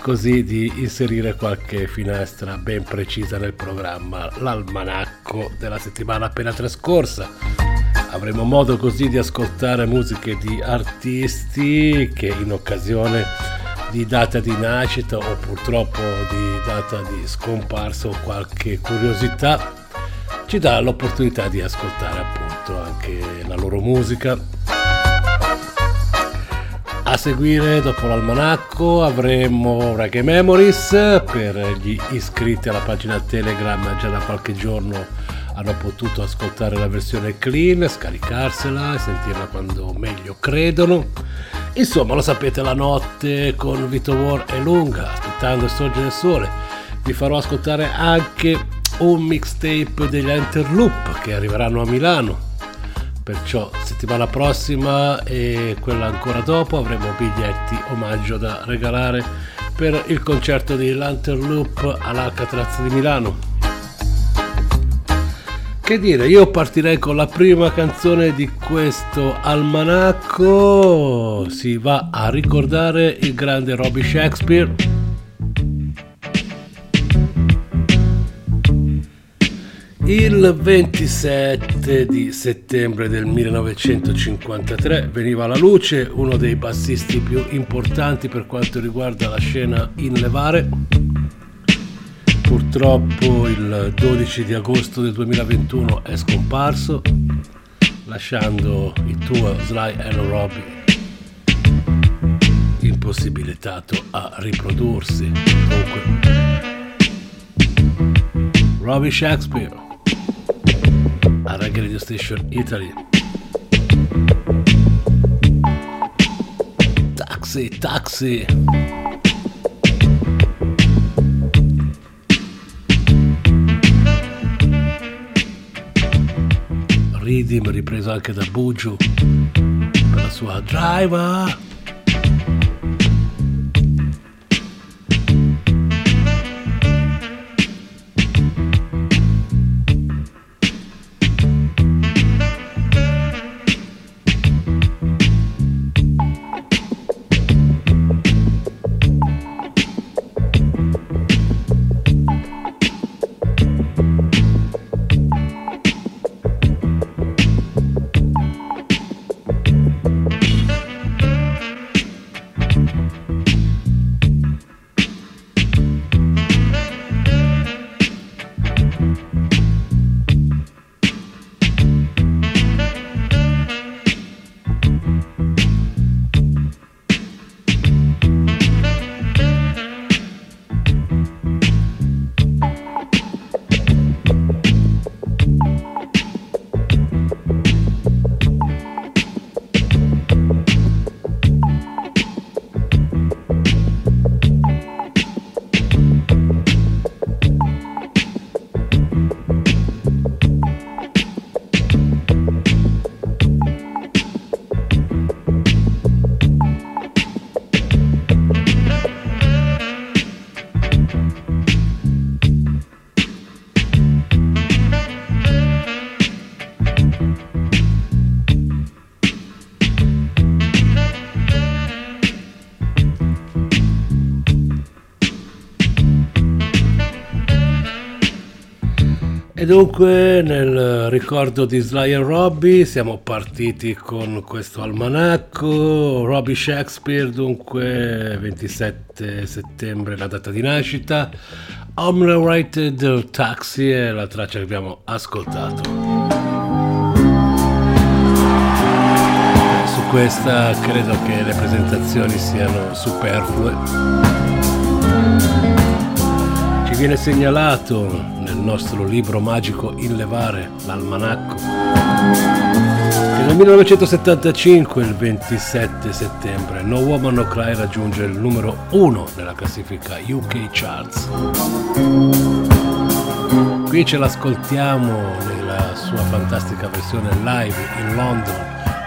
così di inserire qualche finestra ben precisa nel programma, l'almanacco della settimana appena trascorsa. Avremo modo così di ascoltare musiche di artisti che in occasione di data di nascita o purtroppo di data di scomparsa o qualche curiosità ci dà l'opportunità di ascoltare appunto anche la loro musica. A seguire, dopo l'almanacco, avremo Reggae Memories per gli iscritti alla pagina Telegram già da qualche giorno hanno potuto ascoltare la versione clean, scaricarsela e sentirla quando meglio credono. Insomma, lo sapete, la notte con Vito War è lunga, aspettando il sorgere del sole. Vi farò ascoltare anche un mixtape degli Interloop che arriveranno a Milano. Perciò settimana prossima e quella ancora dopo avremo biglietti omaggio da regalare per il concerto di Lanterloop all'Alcatraz di Milano. Che dire, io partirei con la prima canzone di questo almanacco. Si va a ricordare il grande Robbie Shakespeare. Il 27 di settembre del 1953 veniva alla luce uno dei bassisti più importanti per quanto riguarda la scena in levare purtroppo il 12 di agosto del 2021 è scomparso, lasciando il tuo Sly e Robbie impossibilitato a riprodursi. Comunque, Robbie Shakespeare a Reggae Radio Station Italy. Taxi, taxi. Rhythm ripreso anche da Buju per la sua Driver. dunque nel ricordo di Sly e Robbie siamo partiti con questo almanacco, Robbie Shakespeare dunque 27 settembre la data di nascita, Omnirated Taxi è la traccia che abbiamo ascoltato. Su questa credo che le presentazioni siano superflue. Viene segnalato nel nostro libro magico Inlevare, l'almanacco, che nel 1975, il 27 settembre, No Woman No Cry raggiunge il numero 1 nella classifica UK Charts. Qui ce l'ascoltiamo nella sua fantastica versione live in London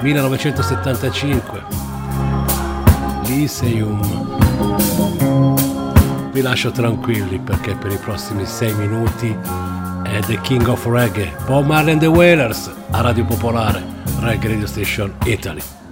1975. Lyceum. Vi lascio tranquilli perché per i prossimi 6 minuti è The King of Reggae, Bob Marley and the Wailers a Radio Popolare, Reggae Radio Station Italy.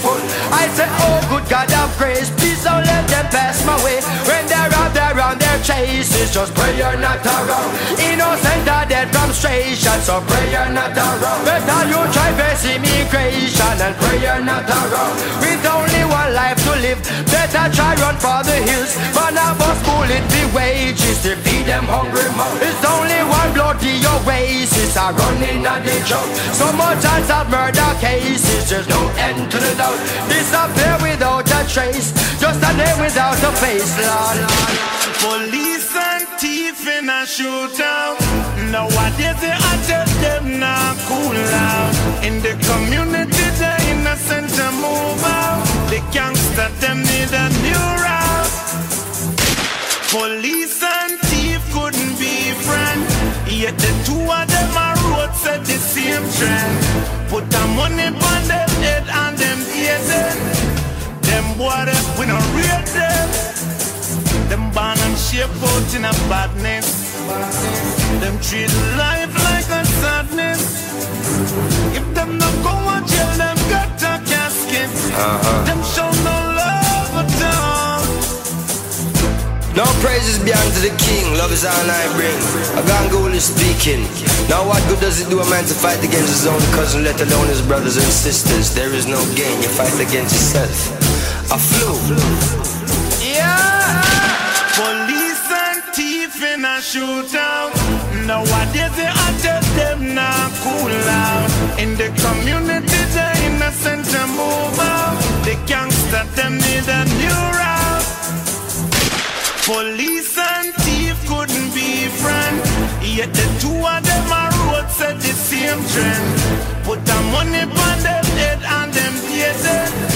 Them. I say, oh good God of grace, please don't let them pass my way. When they're out there on their just pray you're not around. Innocent are dead from stration, so pray you're not around. Better you try face immigration and pray you're not around. With only life to live, better try run for the hills. Man of us bullet the wages to feed them hungry mouth. It's only one bloody oasis are running on the joke. So much chance of murder cases, there's no end to the doubt. Disappear without a trace, just a name without a face, Lord. Police and thief in a shootout. Nowadays they attack them now cool out. In the community the innocent to move out. The gangster them need a new route. Police and thief couldn't be friends. Yet the two of them are road set the same trend. Put the money on them head and them hate them. Them, we no rate them. Them born and shape out in a badness. Them treat life like a sadness. If them not go and jail, them. Uh-huh. Them show no love at all. No praises be unto the king, love is all I bring. A Gangul is speaking. Now what good does it do a man to fight against his own cousin, let alone his brothers and sisters? There is no gain, you fight against yourself. I flew. Yeah. Police and thief in a shootout. Nowadays they attack them now cool out. In the community innocent out. The gangster them need a new route. Police and thief couldn't be friends. Yet the two of them are road set the same trend. Put the money on them head and them pay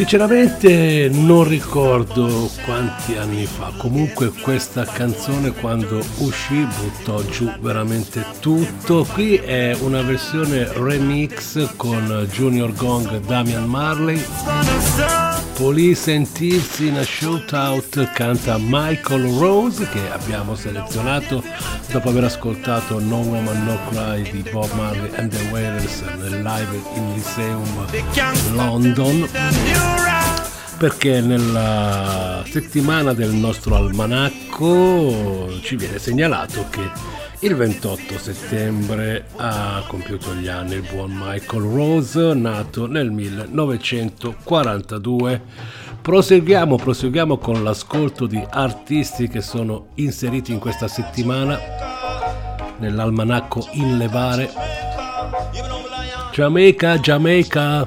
Sinceramente non ricordo quanti anni fa, comunque questa canzone quando uscì buttò giù veramente tutto. Qui è una versione remix con Junior Gong Damian Marley. Police and Thieves in a Shootout canta Michael Rose che abbiamo selezionato dopo aver ascoltato No Woman No Cry di Bob Marley and the Wailers nel live in Lyceum London perché nella settimana del nostro almanacco ci viene segnalato che il 28 settembre ha compiuto gli anni il buon Michael Rose, nato nel 1942. Proseguiamo, proseguiamo con l'ascolto di artisti che sono inseriti in questa settimana nell'almanacco In Levare. Jamaica, Jamaica.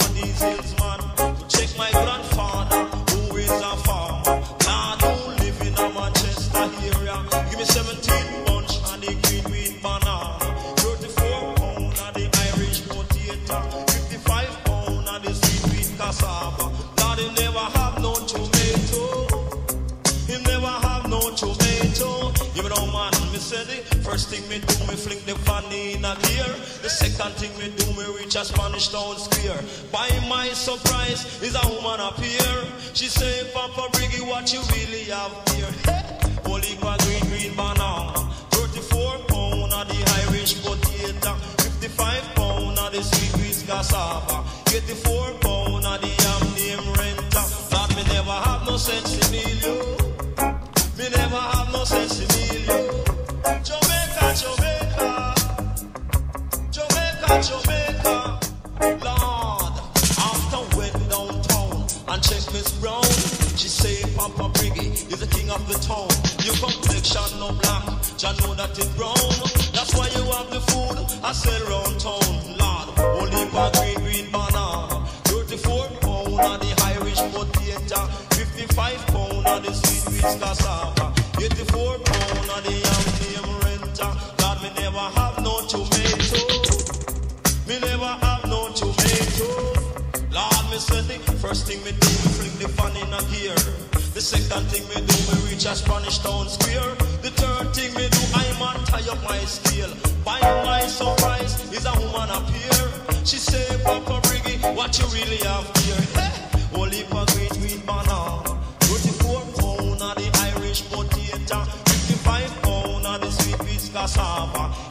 first thing me do me fling the vanilla in a gear. The second thing me do me reach a Spanish town square. By my surprise is a woman appear. She say Papa Briggy what you really have here? Holy green green banana. 34 pound of the Irish potato. 55 pound of the sweet green cassava. 84 pound of the yam name renter That me never have no sense in me yo. Me never have no sense in me. 84 pound of the yam name renter. The first thing me do, me fling the fan in a gear. The second thing me do, me reach a Spanish town square. The third thing me do, I man tie up my scale. By my surprise, is a woman appear. She say, Papa Briggy, what you really have here? Hey, Holy for green, green banana. 24 pound of the Irish potato. 55 pound of the sweet peas cassava.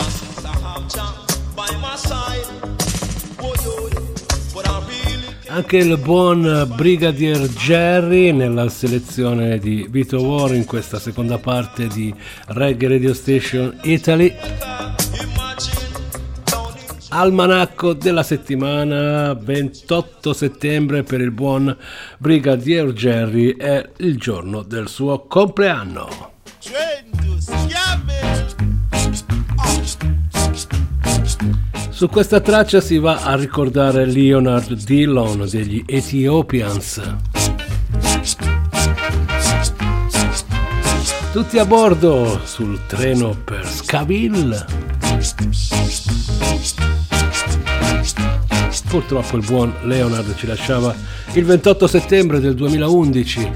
Anche il buon Brigadier Jerry nella selezione di Vito War in questa seconda parte di Reggae Radio Station Italy. Almanacco della settimana 28 settembre per il buon Brigadier Jerry è il giorno del suo compleanno. Su questa traccia si va a ricordare Leonard Dillon degli Ethiopians. Tutti a bordo sul treno per Scaville. Purtroppo il buon Leonard ci lasciava il 28 settembre del 2011.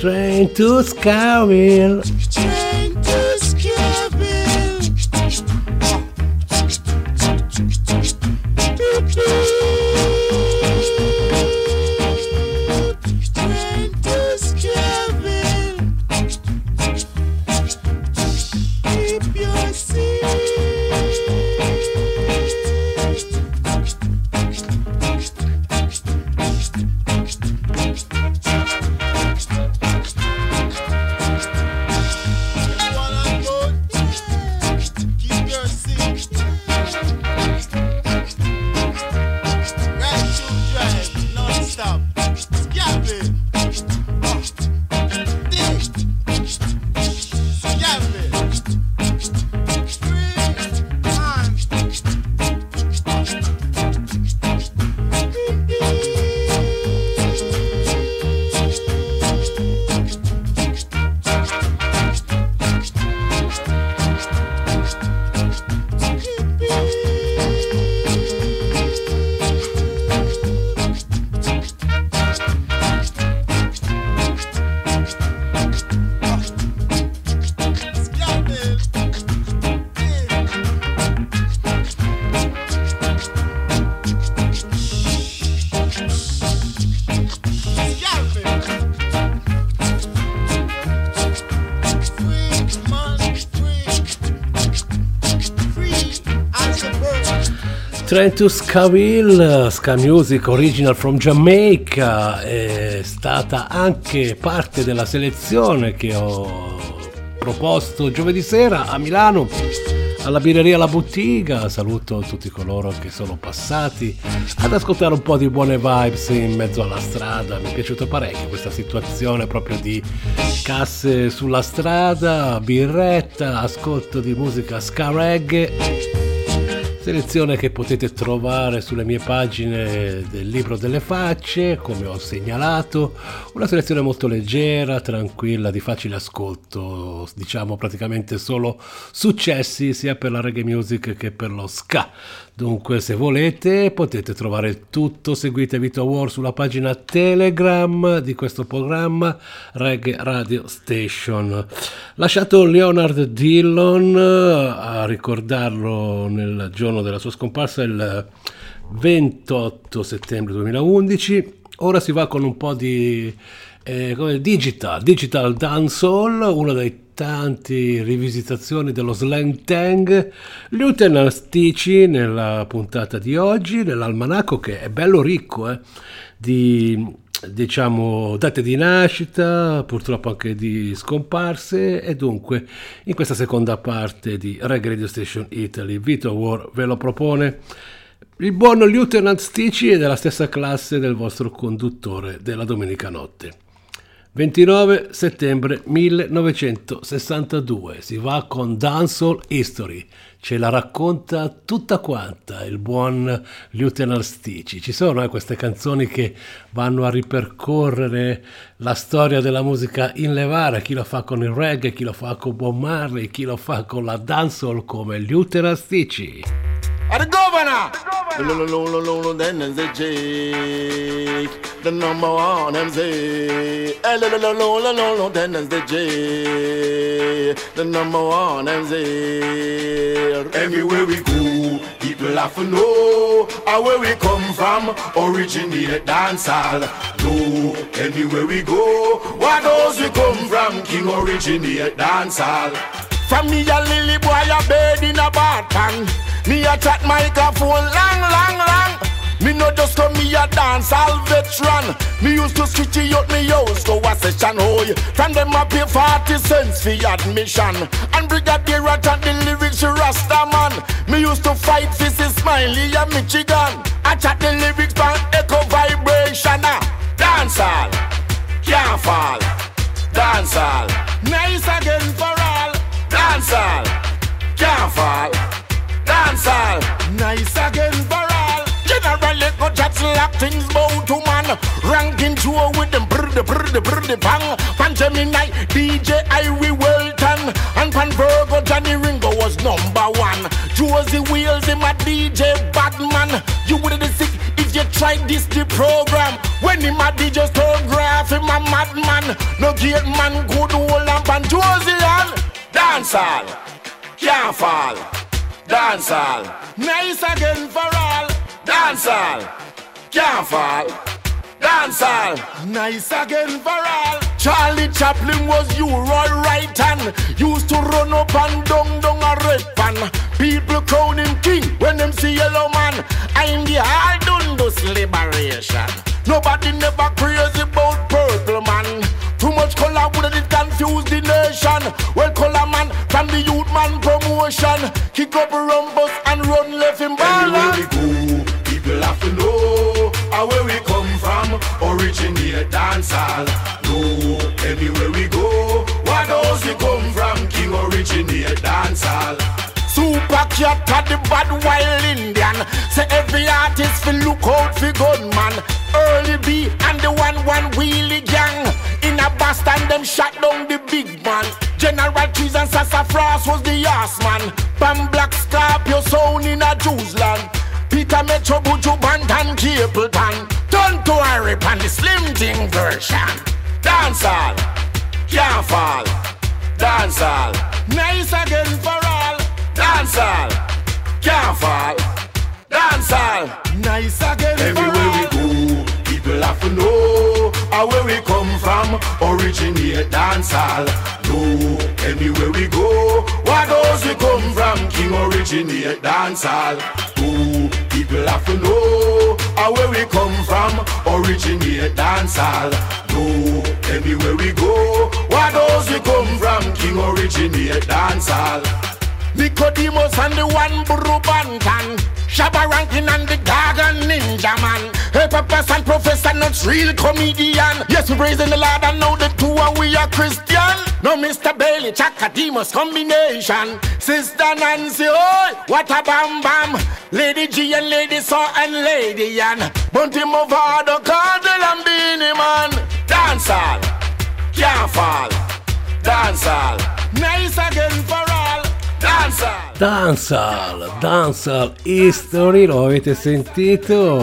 Train to Scaville. Train to Scaville, Ska Music Original from Jamaica, è stata anche parte della selezione che ho proposto giovedì sera a Milano alla birreria La Bottiga. Saluto tutti coloro che sono passati ad ascoltare un po' di buone vibes in mezzo alla strada. Mi è piaciuto parecchio questa situazione proprio di casse sulla strada, birretta, ascolto di musica ska reggae. Selezione che potete trovare sulle mie pagine del libro delle facce, come ho segnalato, una selezione molto leggera, tranquilla, di facile ascolto, diciamo praticamente solo successi sia per la reggae music che per lo ska. Dunque, se volete, potete trovare tutto. Seguite Vito War sulla pagina Telegram di questo programma Reggae Radio Station. Lasciato Leonard Dillon a ricordarlo nel giorno della sua scomparsa, il 28 settembre 2011. Ora si va con un po' di eh, digital, digital dancehall, uno dei tanti rivisitazioni dello slang tang, Lieutenant Stici nella puntata di oggi, nell'almanacco che è bello ricco eh, di diciamo date di nascita, purtroppo anche di scomparse e dunque in questa seconda parte di Reggae Radio Station Italy Vito War ve lo propone il buon Lieutenant Stici è della stessa classe del vostro conduttore della domenica notte. 29 settembre 1962 si va con Dancehall History ce la racconta tutta quanta il buon Lieutenant Stici. Ci sono eh, queste canzoni che vanno a ripercorrere la storia della musica in levare, chi lo fa con il reggae, chi lo fa con Bob Marley, chi lo fa con la dancehall come Lieutenant Stici. The governor. Lo- then is the Jake. The number one MC. Eh, lo- then is the J. The number one MC. Everywhere we go, people have to know where we come from. Originate dancehall. No, anywhere we go, where those we come from? King originate dancehall. From me a lily boy a bed in a pan. Me a chat microphone long, long, long. Me no just come me a dance all veteran. Me used to switch it out me house go a session oh yeah. From them I pay 40 cents for admission. And Brigadier at the lyrics you rasta man. Me used to fight for this Smiley a Michigan. I chat the lyrics pan echo vibration. ah. Dance all, can't fall. Dance all, nice again for all. Dance all, can't fall. Dance all, nice again for all. Generally, go just lock things bow to man. Ranking tour with them brr the brr the brr the bang. Pan Gemini, DJ Irie Welton. And Pan Virgo, Johnny Ringo was number one. Josie Wheels, him a DJ Batman. You would have sick if you tried this the program. When him a DJ graph, him a madman. No gate man good hold and Pan Josie and dance all. Can't fall. Dance all. Nice again for all. Dance all. Can't fall. Dance all. Nice again for all. Charlie Chaplin was you, Roy right hand. Used to run up and down, down a red pan. People crown him king when them see yellow man. I'm the hard Dundus liberation. Nobody never crazy about purple man. Too much color would it confuse the nation. Well, color man from the youth man promotion. Kick up rumbus and run left him ball. Anywhere we go, people have to know how where we come from. Originate dancehall. No, anywhere we go, what those we come from? King originate dancehall. Super cat at the bad wild Indian. Say every artist fi look out fi gunman. Early B and the one one wheelie gang. In a Boston them shot down the big man. General Trees and Sassafras was the ass man. Bam Black Scorpio sound in a Jews-land. Peter Metro Buju Band and Capleton. Don't to worry pan the slim thing version. Dance all, can't fall. Dance all, nice again for all. Dance all, can't fall. Dance all, nice again for all. Everywhere we go, people have to know uh, where we come from. Originate dance No, anywhere we go, what those we come from? King originate dance all. Oh, people have to know where we come from. Originate dance all. No, anywhere we go, what those we come from? King originate dance all. Nicodemus and the one Buru Bantan. Shabba Rankin and the Gaga Ninja Man. Hey, Papa and Professor, not real comedian. Yes, we praising the Lord and know the two are we are Christian. No, Mr. Bailey, Chakademus combination. Sister Nancy, oh, what a bam bam. Lady G and Lady Saw and Lady Ann. Bunty Movado, Cardinal and Beanie Man. Dance all, can't fall. Dance all, nice again for all. Dance all. Dancehall, Dancehall History, lo avete sentito?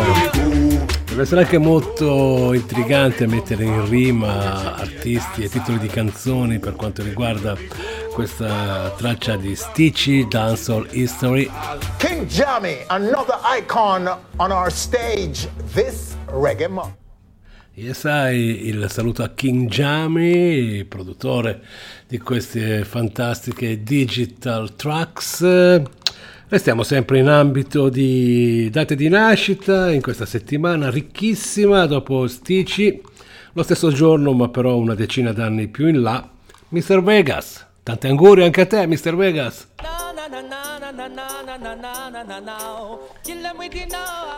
Deve essere anche molto intrigante mettere in rima artisti e titoli di canzoni per quanto riguarda questa traccia di Stitchy Dancehall History. King Jammy, another icon on our stage this reggae month. E sai, il saluto a King Jammy, produttore di queste fantastiche digital tracks. Restiamo sempre in ambito di date di nascita, in questa settimana ricchissima, dopo Stici, lo stesso giorno ma però una decina d'anni più in là, Mr. Vegas. Tanti auguri anche a te, Mr. Vegas.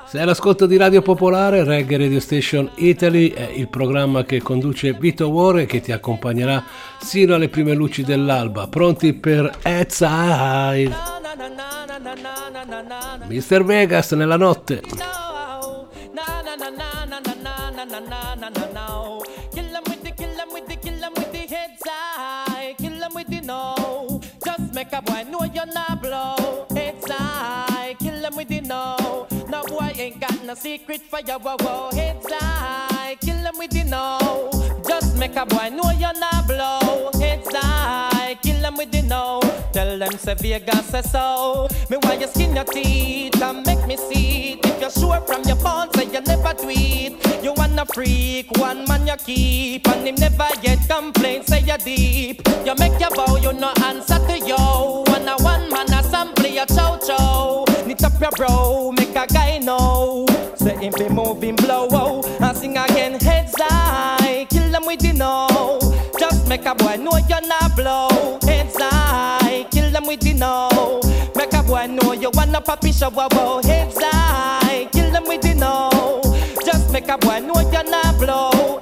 Sei all'ascolto di Radio Popolare, Reggae Radio Station Italy è il programma che conduce Vito War e che ti accompagnerà sino alle prime luci dell'alba. Pronti per High? Mr. Vegas nella notte. With the, kill 'em with the, kill 'em with the heads high. Kill 'em with the no. Make a boy know you're not blow. Heads high. Kill 'em with the no. No boy ain't got no secret for your wow wow. Heads high. Kill 'em with the no. Just make a boy know you're not blow. Heads high. Kill 'em with the no. Tell them say Vegas so. Me why you skin your teeth and make me see it. If you're sure from your bones say you never tweet. You wanna freak, one man you keep, and him never yet complain. Say you deep. You make your bow, you no answer to yo. One a one man a sample your chow chow. Knit up your bro, make a guy know. Say him be moving blow, oh, and sing again heads high. Kill them with the no. Just make a boy know you're not blow. No. Make a boy know you wanna puppy show, wow, wow. Heads high, kill them with the know. Just make a boy know you're not blow.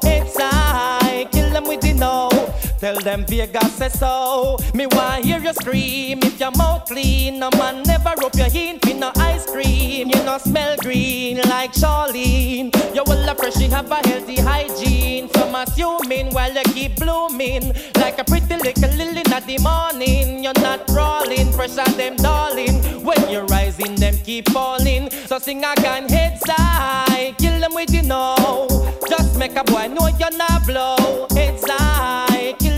Tell them Vegas say so. Me want hear you scream if your mouth clean. No man never rub your hint with no ice cream. You no smell green like Charlene. You will fresh, you have a healthy hygiene. Some assuming while you keep blooming like a pretty little lily in the morning. You're not crawling, fresh on them darling. When you're rising, them keep falling. So sing again, heads high, kill them with you know. Just make a boy know you're not blow. Heads high,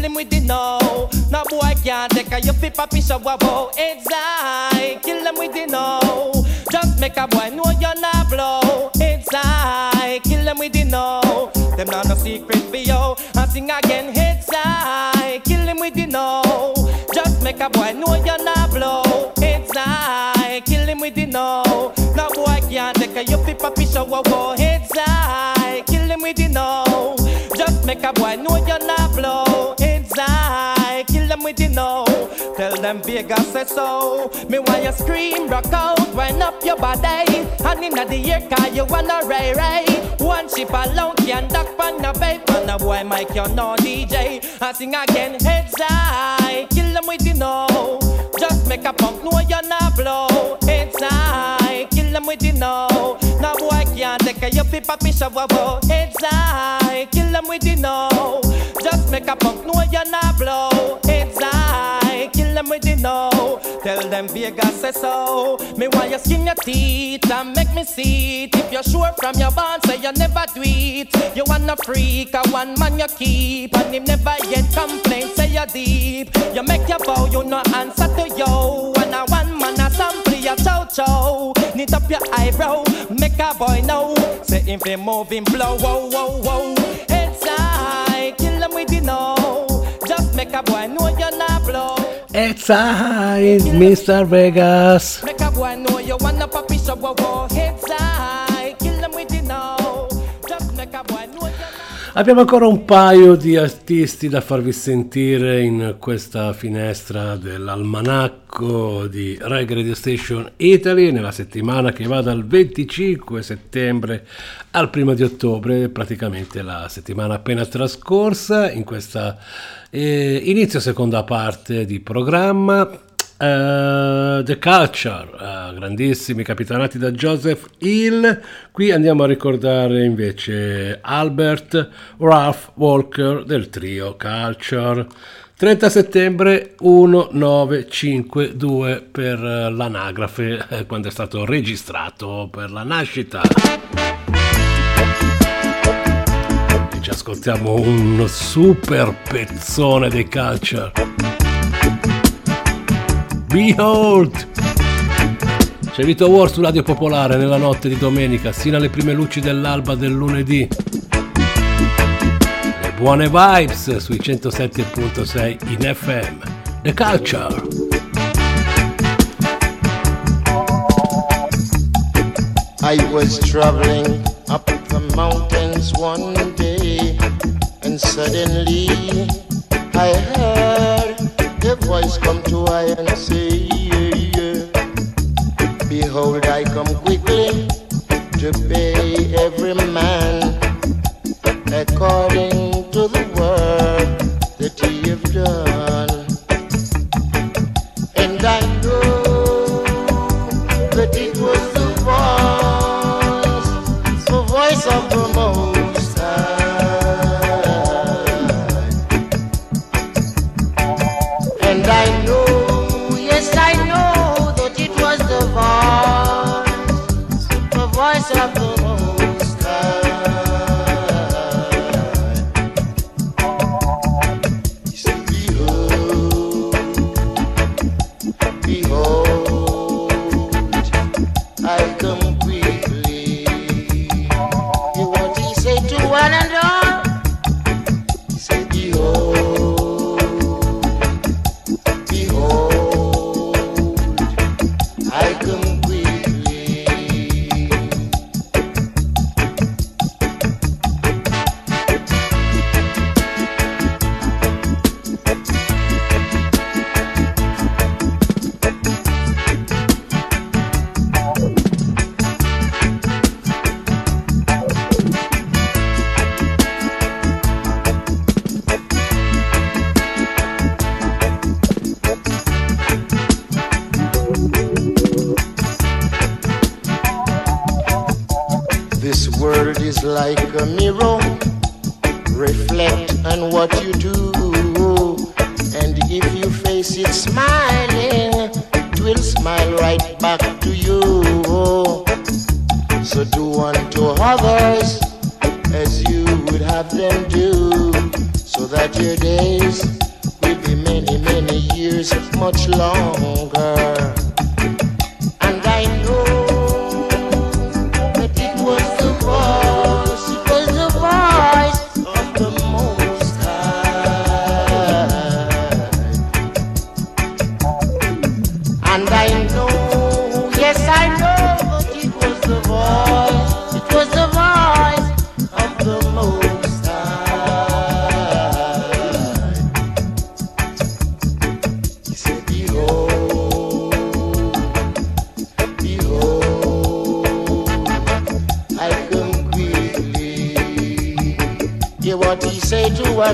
them with the no. No boy can't take a you fit papi show wow. Heads high, kill them with the no. Just make a boy know you're not blow. It's high, kill them with the no. Them not no secret for you. I sing again, heads high, kill them with the no. Just make a boy know you're not blow. It's high, kill him with the no. No boy can't take a you fit papi show wow. Heads high, kill him with the no. Just make a boy know you're them Vegas say so. Me why you scream, rock out, wind up your body. And inna the air car you wanna ray ray. One ship alone can duck on the babe. And a boy Mike you no DJ. I sing again, heads high, kill them with the know. Just make a punk know you're not blow. Heads high, kill them with the know. No boy can't take a you fi papi shower. wow. Heads high, kill them with the know. Just make a punk know you're not blow. Tell them Vegas say so. Me want you skin your teeth and make me see it. If you're sure from your bond, say you never do it. You wanna freak, a one man you keep, and him never yet complain. Say you're deep. You make your bow, you no answer to yo. And a one man a sample your chow chow. Knit up your eyebrow, make a boy know. Say him be moving blow, whoa, whoa, whoa. Heads high, kill him with the no. Make a boy know you're not blow. Mr. Vegas. Make a boy know you wanna puppy show, whoa, whoa. Heads high, kill him with the no. Just make a boy know you're Abbiamo ancora un paio di artisti da farvi sentire in questa finestra dell'almanacco di Reggae Radio Station Italy nella settimana che va dal 25 settembre al 1 di ottobre, praticamente la settimana appena trascorsa in questa eh, inizio seconda parte di programma. Eh, The Culture, eh, grandissimi capitanati da Joseph Hill. Qui andiamo a ricordare invece Albert Ralph Walker del trio Culture. 30 settembre 1952 per eh, l'anagrafe, quando è stato registrato per la nascita. E ci ascoltiamo un super pezzone dei Culture. Behold! C'è Vito War su Radio Popolare nella notte di domenica, sino alle prime luci dell'alba del lunedì. Le buone vibes sui 107.6 in FM. The Culture. I was traveling up the mountains one day, and suddenly I heard a voice come to I and say, Behold, I come quickly to pay every man according to the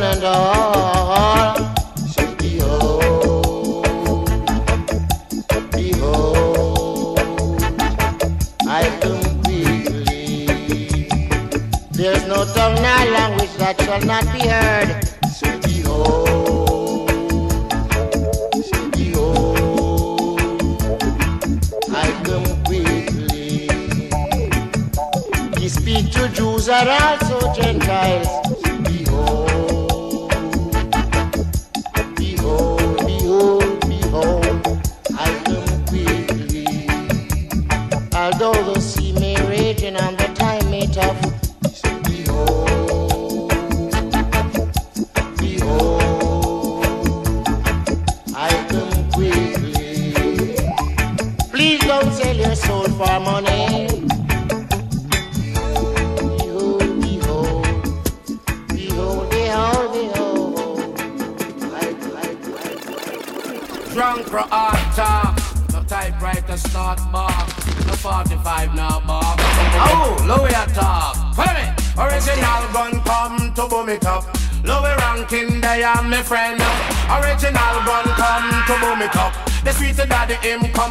and all.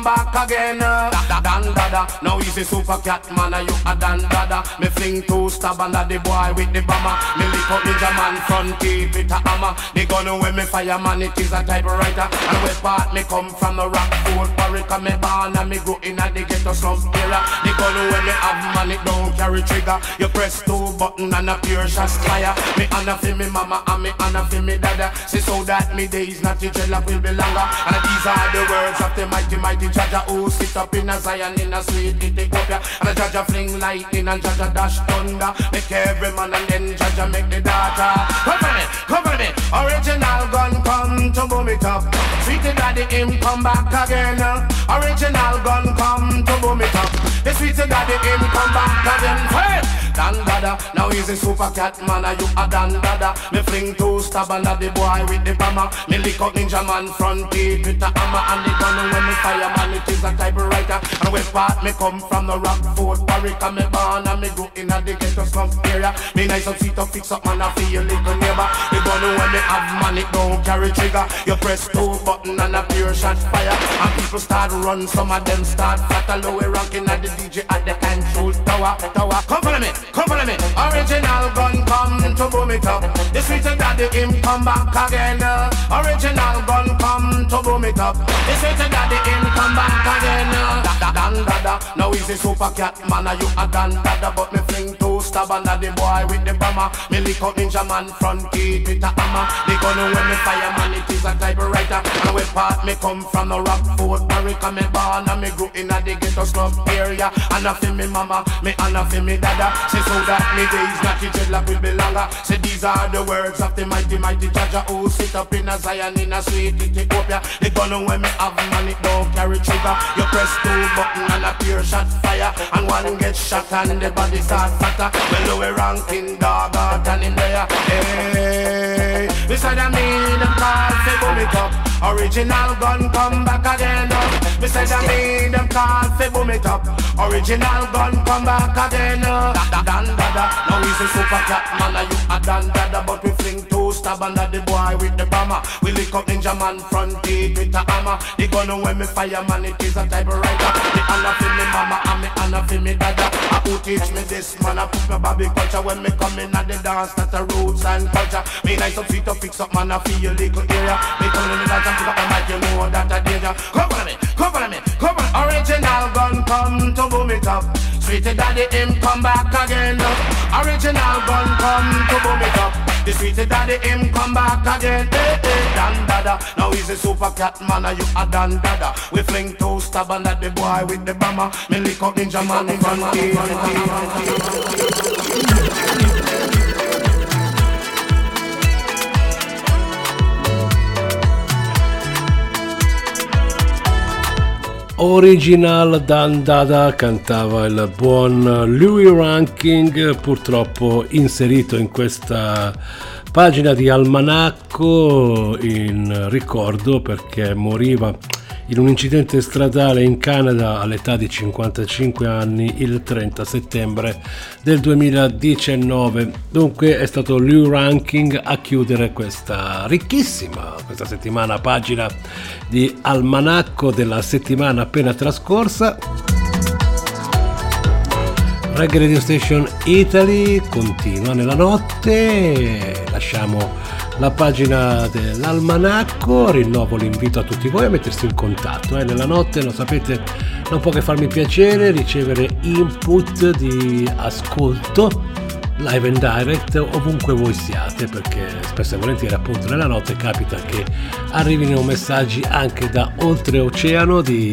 Back again. Da, da, dan dada. Now he's a super cat man, and you a dan dada. Me fling two stab under the boy with the bomber. Me lick up ninja man front keep it a hammer. The gun when me fire man it is a typewriter. And where part me come from the rock fort barrack me born and me go in a the ghetto slum era. The gun when me have man it don't carry trigger. You press two button and a pure shot fire. Me honor for me mama and me honor for me dada. See so that me days not to jail will be longer. And these are the words of the mighty mighty Jaja who sit up in a Zion in a sweet Ethiopia. And a Jaja fling lightning and Jaja dash thunder. Make every man and then Jaja make the data. Come for me, come for me. Original gun come to boom it up. Sweet daddy him come back again. Original gun come to boom it up. The sweet daddy him come back again. Hey! Dan dada, now he's a super cat man, are you a dan dada? Me fling two stab under the boy with the bomber. Me lick out ninja man front teeth with a hammer and the gun when me fire man it is a typewriter. And where part me come from the rock fort, Warwick and me born and me go in a the ghetto slum area. Me nice up seat up fix up man, I feel little neighbor. The gun when me have man it don't carry trigger. You press two button and a pure shot fire. And people start run, some of them start flat. Low ranking at the DJ at the control tower. Tower, come follow me, come follow me. Original gun come to boom it up. The sweet daddy him come back again. Original gun come to boom it up. The sweet daddy him come back again. Da- da- Dan dada, now he's a super cat man. Are you a dan dada? But me fling two stab under the boy with the bomber. Me lick out ninja man front teeth with a hammer. The gun when me fire man it is a typewriter. And where part me come from the rock fort America me born and me grew in a the ghetto slum area. And I feel me mama, me and I feel me dada. Say so that me days not the dreadlock will be longer. Say these are the words of the mighty mighty Jaja who sit up in a Zion in a sweet Ethiopia. The gun when me have it don't trigger. You press two button and a pure shot fire. And one get shot and the body start fatter. Well we ranking dog out and in there. Hey, beside me them call fi boom it up. Original gun come back again up. Beside of me them call fi boom it up. Original gun come back again da- Dan dada, now he's a super cat man. You a dan dada? But we fling two stab under the boy with the bomber. We lick up ninja man front teeth with a hammer. The gun when me fire man it is a typewriter. The honor for me mama and me honor for me dada. I who teach me this man? I put my baby culture when me come in at the dance. That's the roots and culture. Me nice up feet up fix up man. I feel a little area. Me come in the and pick the mic. You know that a danger. Come follow me, come follow me, come on. Original gun come to boom it up. Sweet daddy him come back again. Original gun come to boom it up. The sweet daddy him come back again. Hey, hey, Dan dada. Now he's a super cat man. Are you a Dan dada? We fling two stab under the boy with the bomber. Me lick up ninja man in front Original Dan Dada cantava il buon Louis Ranking, purtroppo inserito in questa pagina di almanacco in ricordo perché moriva in un incidente stradale in Canada all'età di 55 anni il 30 settembre del 2019. Dunque è stato Lou Ranking a chiudere questa ricchissima questa settimana pagina di almanacco della settimana appena trascorsa. Reggae Radio Station Italy continua nella notte, lasciamo la pagina dell'almanacco, rinnovo l'invito a tutti voi a mettersi in contatto. Eh. Nella notte, lo sapete, non può che farmi piacere ricevere input di ascolto live and direct ovunque voi siate perché spesso e volentieri appunto nella notte capita che arrivino messaggi anche da oltreoceano di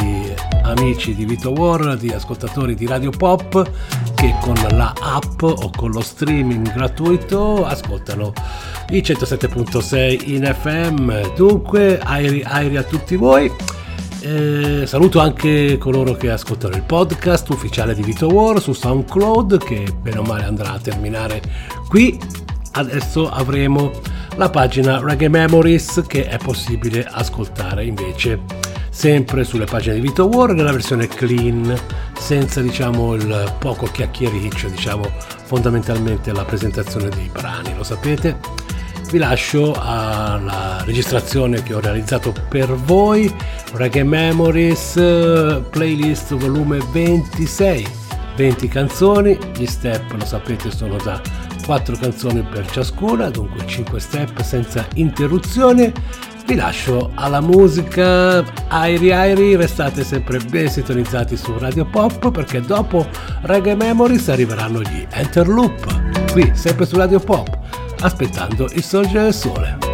amici di Vito War, di ascoltatori di Radio Pop che con la app o con lo streaming gratuito ascoltano i 107.6 in FM. Dunque, airi, airi a tutti voi. Eh, saluto anche coloro che ascoltano il podcast ufficiale di Vito War su SoundCloud che bene o male andrà a terminare qui. Adesso avremo la pagina Reggae Memories che è possibile ascoltare invece sempre sulle pagine di Vito War nella versione clean senza diciamo il poco chiacchiericcio diciamo fondamentalmente la presentazione dei brani lo sapete vi lascio alla registrazione che ho realizzato per voi Reggae Memories playlist volume 26 20 canzoni gli step lo sapete sono da 4 canzoni per ciascuna dunque 5 step senza interruzione. Vi lascio alla musica. Airi Airi restate sempre ben sintonizzati su Radio Pop perché dopo Reggae Memories arriveranno gli Interloop qui sempre su Radio Pop aspettando il sorgere del sole